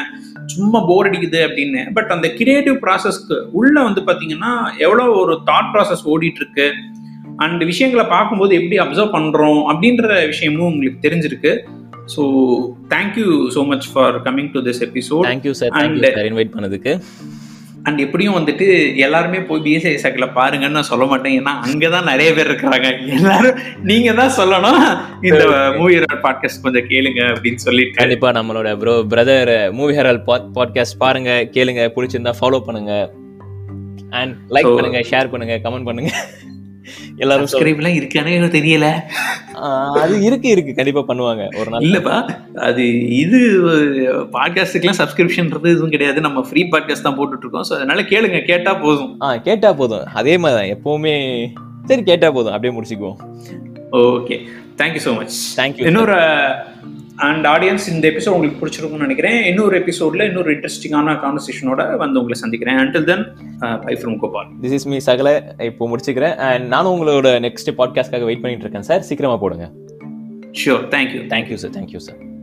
சும்மா போர் அடிக்குது அப்படின்னு. பட் அந்த கிரியேட்டிவ் ப்ராசஸ்க்கு உள்ள வந்து பார்த்தீங்கன்னா எவ்வளோ ஒரு தாட் ப்ராசஸ் ஓடிட்டு இருக்கு அண்ட் விஷயங்களை பார்க்கும்போது எப்படி அப்சர்வ் பண்ணுறோம் அப்படின்ற விஷயமும் உங்களுக்கு தெரிஞ்சிருக்கு. So thank you so much for coming to this episode thank you sir sir invite பண்ணதுக்கு. அண்ட் எப்படியும் வந்துட்டு எல்லாருமே போய் பிஎஸ்ஐ சைக்கிள பாருங்கன்னு நான் சொல்ல மாட்டேன். ஏன்னா அங்கே தான் நிறைய பேர் இருக்கிறாங்க. எல்லாரும் நீங்க தான் சொல்லணும். இந்த மூவி பாட்காஸ்ட் கொஞ்சம் கேளுங்க அப்படின்னு சொல்லிட்டு. கண்டிப்பா நம்மளோட bro brother movie herald podcast பாருங்க கேளுங்க. பிடிச்சிருந்தா ஃபாலோ பண்ணுங்க. அண்ட் லைக் பண்ணுங்க ஷேர் பண்ணுங்க கமெண்ட் பண்ணுங்க. எல்லாரும் சப்ஸ்கிரைப்லாம் இருக்கானே தெரியல. அது இருக்கு இருக்கு. கண்டிப்பா பண்ணுவாங்க. ஒரு நாள் இல்லப்பா அது இது பாட்காஸ்ட்டுக்கெல்லாம் சப்ஸ்கிரிப்ஷன்றது எதுவும் கிடையாது. நம்ம ஃப்ரீ பாட்காஸ்ட் தான் போட்டுட்டு இருக்கோம் ஸோ அதனால கேளுங்க கேட்டா போதும். ஆ கேட்டா போதும். அதே மாதிரி தான் எப்பவுமே சரி கேட்டா போதும். அப்படியே முடிச்சுக்குவோம். Okay thank you so much thank you இன்னொரு அண்ட் ஆடியன்ஸ் இந்த எபிசோட் உங்களுக்கு பிடிச்சிருக்கும்னு நினைக்கிறேன். இன்னொரு எபிசோட்ல இன்னொரு இன்ட்ரெஸ்டிங்கான கான்வர்சேஷனோட வந்து உங்களை சந்திக்கிறேன். Until then bye from Gopal this is me சகல இப்போ முடிச்சுக்கிறேன். அண்ட் நானும் உங்களோட நெக்ஸ்ட் பாட்காஸ்ட்காக வெயிட் பண்ணிட்டு இருக்கேன் சார் சீக்கிரமா போடுங்க. Sure thank you thank you sir thank you sir